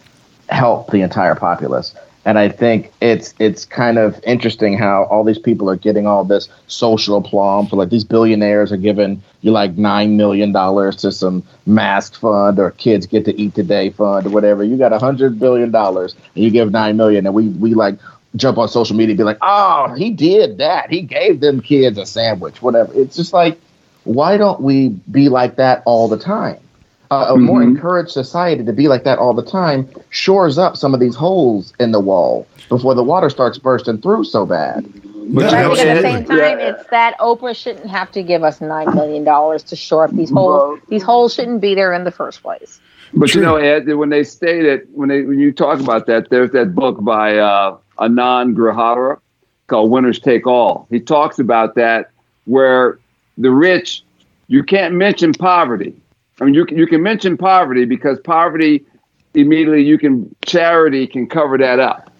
help the entire populace. And I think it's it's kind of interesting how all these people are getting all this social aplomb for like these billionaires are giving you like nine million dollars to some mask fund or kids get to eat today fund or whatever. You got a hundred billion dollars and you give nine million and we we like jump on social media and be like, oh, he did that. He gave them kids a sandwich, whatever. It's just like, why don't we be like that all the time? Uh, a more Mhm. encouraged society to be like that all the time shores up some of these holes in the wall before the water starts bursting through so bad. But But I think at the same time, yeah. it's that Oprah shouldn't have to give us nine million dollars to shore up these holes. Well- these holes shouldn't be there in the first place. But True. you know, Ed, when they stated when they when you talk about that, there's that book by uh, Anand Giridharadas called "Winners Take All." He talks about that where the rich, you can't mention poverty. I mean, you can, you can mention poverty because poverty immediately you can charity can cover that up.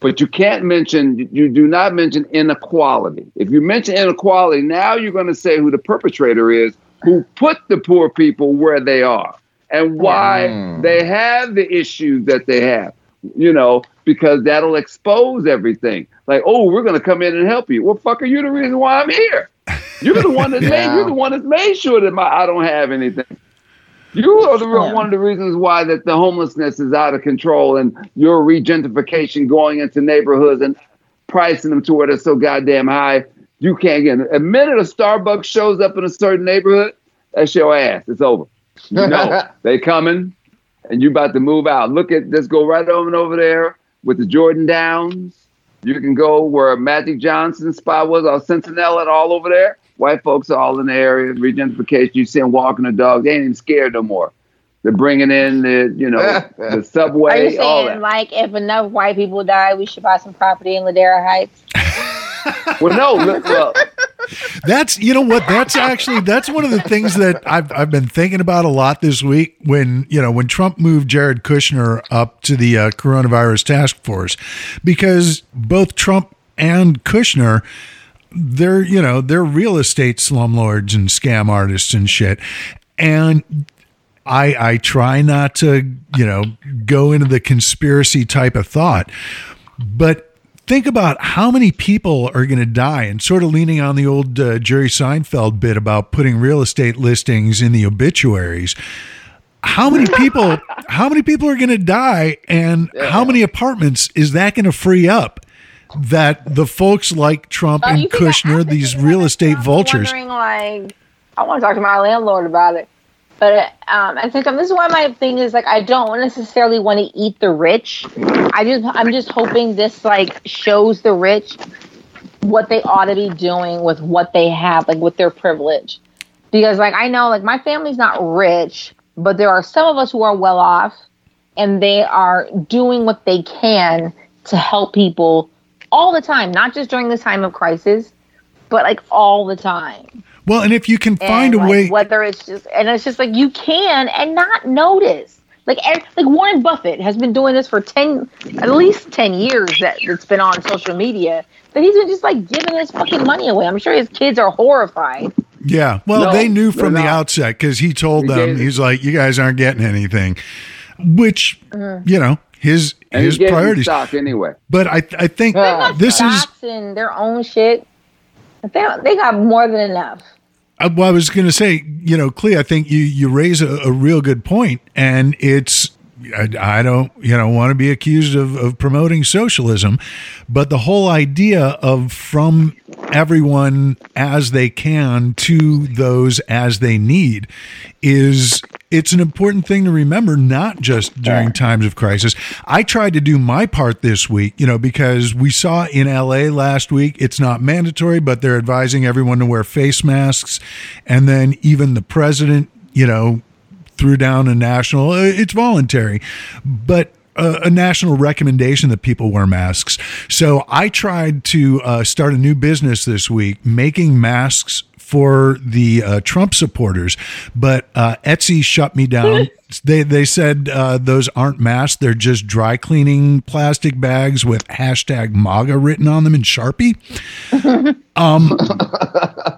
But you can't mention, you do not mention inequality. If you mention inequality, now you're going to say who the perpetrator is, who put the poor people where they are, and why Mm. they have the issues that they have. You know, because that'll expose everything. Like, oh, we're going to come in and help you. Well, fuck, are you the reason why I'm here? You're the one that made. You're the one that made sure that my I don't have anything. You are the Yeah. one of the reasons why that the homelessness is out of control and your regentrification going into neighborhoods and pricing them to where they're so goddamn high. You can't get it. A minute a Starbucks shows up in a certain neighborhood, that's your ass. It's over. You know they coming, and you about to move out. Look at let's go right over and over there with the Jordan Downs. You can go where Magic Johnson's spot was, or Cincinnati, and all over there. White folks are all in the area. Regentrification. You see them walking the dog. They ain't even scared no more. They're bringing in the, you know, the subway. Are you subway, all saying that. like if enough white people die, we should buy some property in Ladera Heights? Well, no, look, well, That's you know what? That's actually that's one of the things that I've I've been thinking about a lot this week when you know when Trump moved Jared Kushner up to the uh, coronavirus task force because both Trump and Kushner they're you know they're real estate slumlords and scam artists and shit. And I I try not to you know go into the conspiracy type of thought but think about how many people are going to die and sort of leaning on the old uh, Jerry Seinfeld bit about putting real estate listings in the obituaries. How many people how many people are going to die and how many apartments is that going to free up that the folks like Trump Oh, and you think I Kushner, these real estate vultures. Like, I want to talk to my landlord about it. But um, I think um, this is why my thing is like I don't necessarily want to eat the rich. I just I'm just hoping this like shows the rich what they ought to be doing with what they have, like with their privilege. Because like I know like my family's not rich, but there are some of us who are well off and they are doing what they can to help people all the time, not just during this time of crisis, but like all the time. Well, and if you can find And, a like, way whether it's just and it's just like you can and not notice. Like like Warren Buffett has been doing this for ten at least ten years that it's been on social media. That he's been just like giving his fucking money away. I'm sure his kids are horrified. Yeah. Well, No, they knew from the not. outset because he told He them, he's like, you guys aren't getting anything, which, mm-hmm. you know, his and his he priorities. stock anyway. But I, I think this got is, stocks and their own shit. They they got more than enough. uh, well, I was going to say, you know, Clee, I think you, you raise a, a real good point, and it's, I, I don't, you know, want to be accused of, of promoting socialism, but the whole idea of from everyone as they can to those as they need is it's an important thing to remember not just during times of crisis. I tried to do my part this week you know because we saw in la last week it's not mandatory but they're advising everyone to wear face masks. And then even the president you know threw down a national uh, it's voluntary but a, a national recommendation that people wear masks. So i tried to uh, start a new business this week making masks for the uh, Trump supporters, but uh, Etsy shut me down. they they said uh, those aren't masks; they're just dry cleaning plastic bags with hashtag MAGA written on them in Sharpie. um,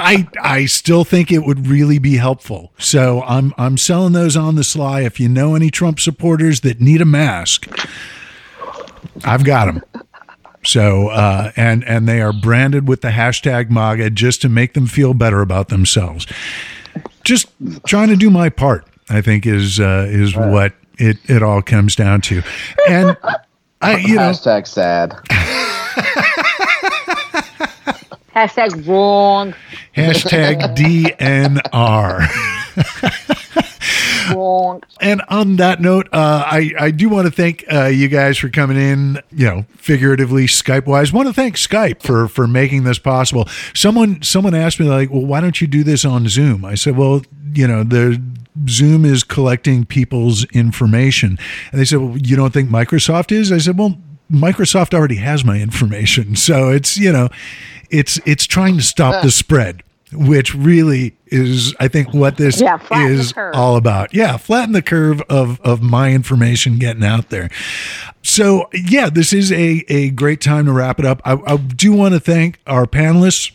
I I still think it would really be helpful. So I'm I'm selling those on the sly. If you know any Trump supporters that need a mask, I've got them. So uh, and and they are branded with the hashtag MAGA just to make them feel better about themselves. Just trying to do my part, I think, is uh, is what it it all comes down to. And I, you know, Hashtag sad. Hashtag wrong, hashtag DNR. wrong. And on that note, uh, I I do want to thank uh, you guys for coming in. You know, figuratively Skype wise. Want to thank Skype for for making this possible. Someone someone asked me like, well, why don't you do this on Zoom? I said, well, you know, the Zoom is collecting people's information, and they said, well, you don't think Microsoft is? I said, well. Microsoft already has my information, so it's you know, it's it's trying to stop the spread, which really is I think what this Yeah, is all about. Yeah, flatten the curve of of my information getting out there. So yeah, this is a a great time to wrap it up. I, I do want to thank our panelists.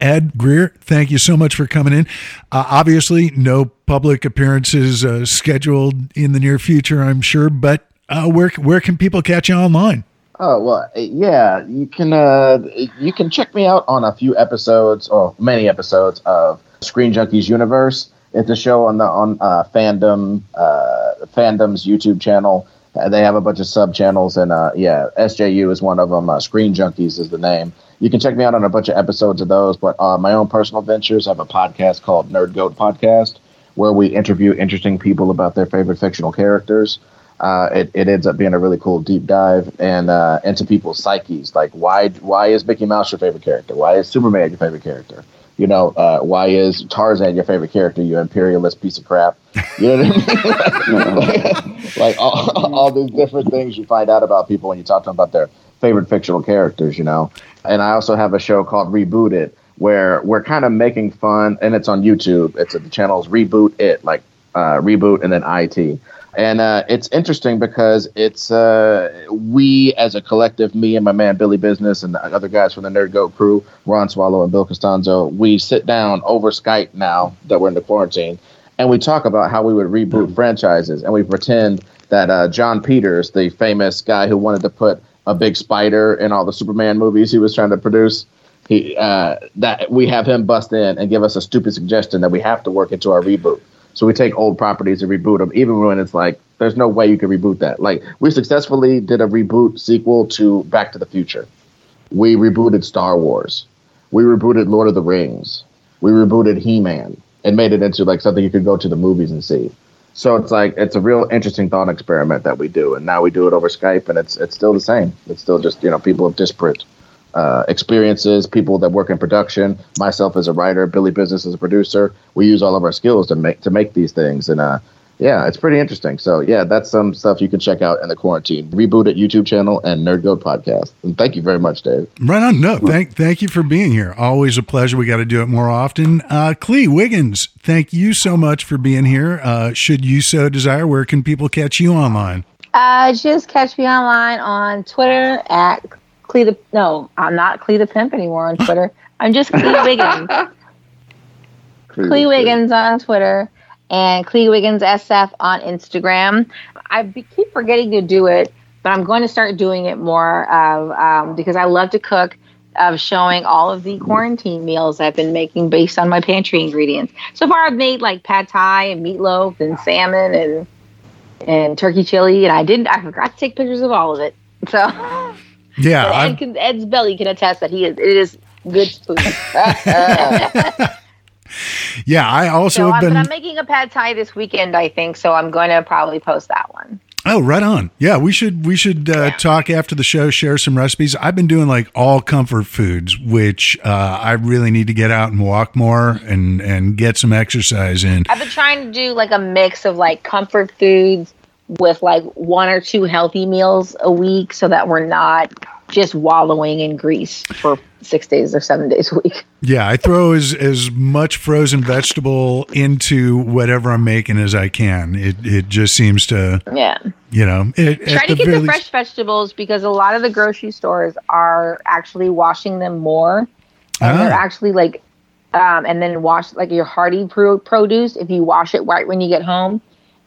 Ed Greer, thank you so much for coming in. Uh, obviously, no public appearances uh, scheduled in the near future, I'm sure. But uh, where where can people catch you online? Oh well, uh, yeah. You can uh, you can check me out on a few episodes or many episodes of Screen Junkies Universe. It's a show on the on uh, fandom uh, fandom's YouTube channel. Uh, they have a bunch of sub channels, and uh, yeah, SJU is one of them. Uh, Screen Junkies is the name. You can check me out on a bunch of episodes of those. But uh, my own personal ventures, I have a podcast called Nerd Goat Podcast, where we interview interesting people about their favorite fictional characters uh, it, it ends up being a really cool deep dive and uh, into people's psyches. Like, why why is Mickey Mouse your favorite character? Why is Superman your favorite character? You know, uh, why is Tarzan your favorite character? You imperialist piece of crap. You know what I mean? like all, all these different things you find out about people when you talk to them about their favorite fictional characters. You know, and I also have a show called Rebooted where we're kind of making fun, and it's on YouTube. It's the channel's Reboot It, like uh, reboot and then IT and uh, it's interesting because it's uh, we as a collective, me and my man Billy Business and the other guys from the Nerd Goat crew, Ron Swallow and Bill Costanzo, we sit down over Skype now that we're in the quarantine, and we talk about how we would reboot mm-hmm. franchises, and we pretend that uh, Jon Peters, the famous guy who wanted to put a big spider in all the Superman movies he was trying to produce, he uh, that we have him bust in and give us a stupid suggestion that we have to work into our reboot. So we take old properties and reboot them, even when it's like there's no way you can reboot that. Like we successfully did a reboot sequel to Back to the Future. We rebooted Star Wars. We rebooted Lord of the Rings. We rebooted He Man and made it into like something you could go to the movies and see. So it's like it's a real interesting thought experiment that we do, and now we do it over Skype, and it's it's still the same. It's still just you know people of disparate uh, experiences, people that work in production, myself as a writer, Billy Business as a producer. We use all of our skills to make to make these things, and uh, yeah, it's pretty interesting. So yeah, that's some stuff you can check out in the quarantine. Reboot it YouTube channel and Nerd Goat podcast. And thank you very much, Dave. Right on. No, thank thank you for being here. Always a pleasure. We got to do it more often. Uh, Clee Wiggins, thank you so much for being here. Uh, should you so desire, where can people catch you online? Uh, just catch me online on Twitter at Clee the no, I'm not Clee the Pimp anymore on Twitter. I'm just Clee Wiggins. Clee Wiggins on Twitter and Clee Wiggins SF on Instagram. I keep forgetting to do it, but I'm going to start doing it more of, um, because I love to cook. Of showing all of the quarantine meals I've been making based on my pantry ingredients. So far, I've made like pad thai and meatloaf and salmon and and turkey chili, and I didn't. I forgot to take pictures of all of it. So Yeah, Ed can, Ed's belly can attest that he is. It is good food. yeah, I also so have I'm, been. I'm making a pad thai this weekend, I think. So I'm going to probably post that one. Oh, right on. Yeah, we should we should uh, yeah. talk after the show, share some recipes. I've been doing like all comfort foods, which uh, I really need to get out and walk more and and get some exercise in. I've been trying to do like a mix of like comfort foods with like one or two healthy meals a week so that we're not just wallowing in grease for six days or seven days a week. Yeah, I throw as as much frozen vegetable into whatever I'm making as I can. It it just seems to yeah, you know. It, Try to get the fresh least, vegetables because a lot of the grocery stores are actually washing them more, and ah. they're actually like, um, and then wash like your hardy pro- produce. If you wash it right when you get home,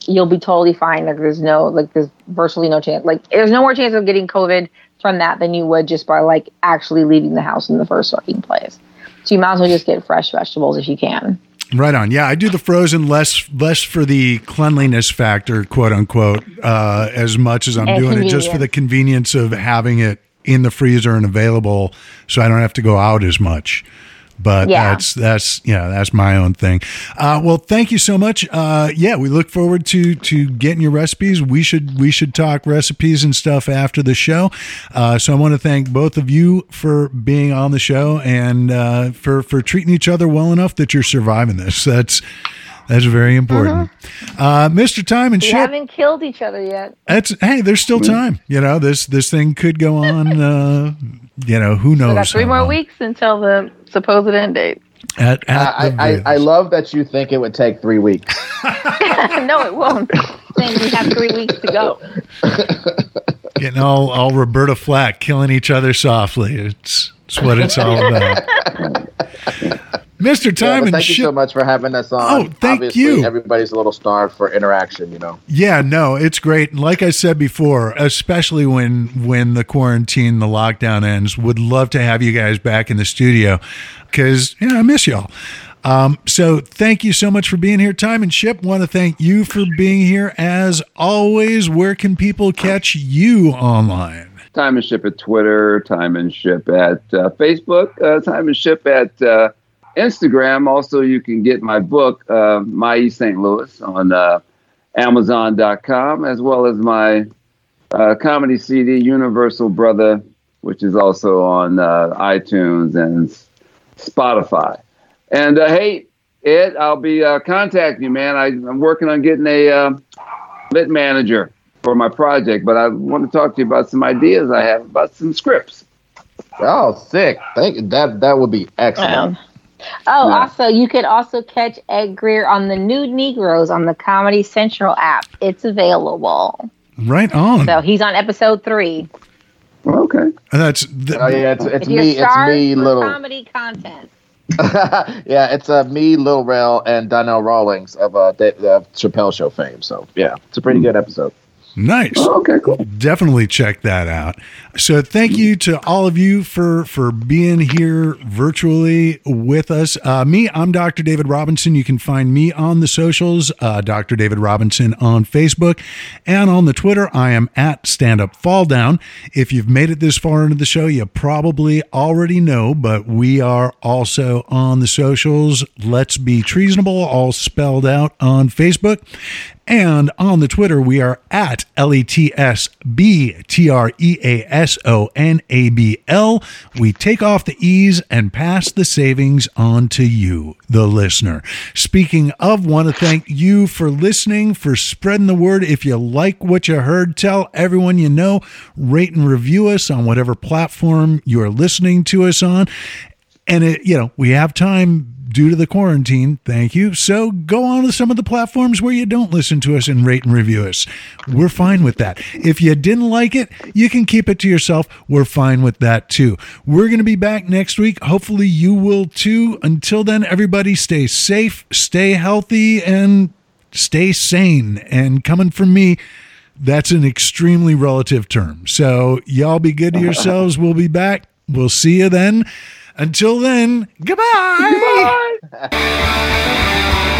you'll be totally fine. Like there's no like there's virtually no chance. Like there's no more chance of getting COVID from that than you would just by like actually leaving the house in the first fucking place. So you might as well just get fresh vegetables if you can. Right on. Yeah, I do the frozen less less for the cleanliness factor, quote unquote, uh, as much as I'm and doing it just for the convenience of having it in the freezer and available, so I don't have to go out as much but yeah. that's that's yeah that's my own thing uh, well thank you so much uh, yeah we look forward to to getting your recipes we should we should talk recipes and stuff after the show uh, so i want to thank both of you for being on the show and uh, for for treating each other well enough that you're surviving this that's that's very important. Uh, Mr. Time and we Ship. haven't killed each other yet. That's hey, there's still time. You know, this this thing could go on. Uh, you know, who knows? We got three more long. weeks until the supposed end date. At, at uh, I, I, I, love that you think it would take three weeks. no, it won't. Saying we have three weeks to go. Getting all, all Roberta Flack killing each other softly. It's, it's what it's all about. Mr. Yeah, Time but and thank you so much for having us on. Oh, thank Obviously, you. Everybody's a little starved for interaction, you know. Yeah, no, it's great. Like I said before, especially when when the quarantine, the lockdown ends, would love to have you guys back in the studio because you know, I miss y'all. Um, so thank you so much for being here. Time and Ship want to thank you for being here as always. Where can people catch you online? Time and Ship at Twitter, Time and Ship at uh, Facebook, uh, Time and Ship at uh, Instagram. Also, you can get my book, uh, My East St. Louis, on uh, Amazon.com, as well as my uh, comedy CD, Universal Brother, which is also on uh, iTunes and Spotify. And uh, hey, Ed, I'll be uh, contacting you, man. I, I'm working on getting a uh, lit manager for my project, but I want to talk to you about some ideas I have about some scripts. Oh, sick! Thank that. That would be excellent. Um, oh, Yeah. also, you can also catch Ed Greer on the New Negroes on the Comedy Central app. It's available. Right on. So he's on episode three. Okay. That's the, Oh yeah, it's, it's me. It's me, little. comedy content. yeah, it's uh, me, Lil Rel, and Donnell Rawlings of uh, Da- uh, Chappelle Show fame. So yeah, it's a pretty good episode. Nice. Oh, okay, cool. definitely check that out. So thank you to all of you for for being here virtually with us. Uh, me, I'm Dr. David Robinson. You can find me on the socials, uh, Dr. David Robinson on Facebook and on the Twitter. I am at Stand Up Fall Down. If you've made it this far into the show, you probably already know, but we are also on the socials. Let's be treasonable, all spelled out on Facebook. And on the Twitter, we are at L E T S B T R E A S O N A B L. We take off the E's and pass the savings on to you, the listener. Speaking of, want to thank you for listening, for spreading the word. If you like what you heard, tell everyone you know, rate and review us on whatever platform you are listening to us on. And it, you know, we have time due to the quarantine. Thank you. So go on to some of the platforms where you don't listen to us and rate and review us. We're fine with that. If you didn't like it, you can keep it to yourself. We're fine with that too. We're going to be back next week. Hopefully you will too. Until then, everybody stay safe, stay healthy, and stay sane. And coming from me, that's an extremely relative term. So y'all be good to yourselves. We'll be back. We'll see you then. Until then, goodbye. Bye.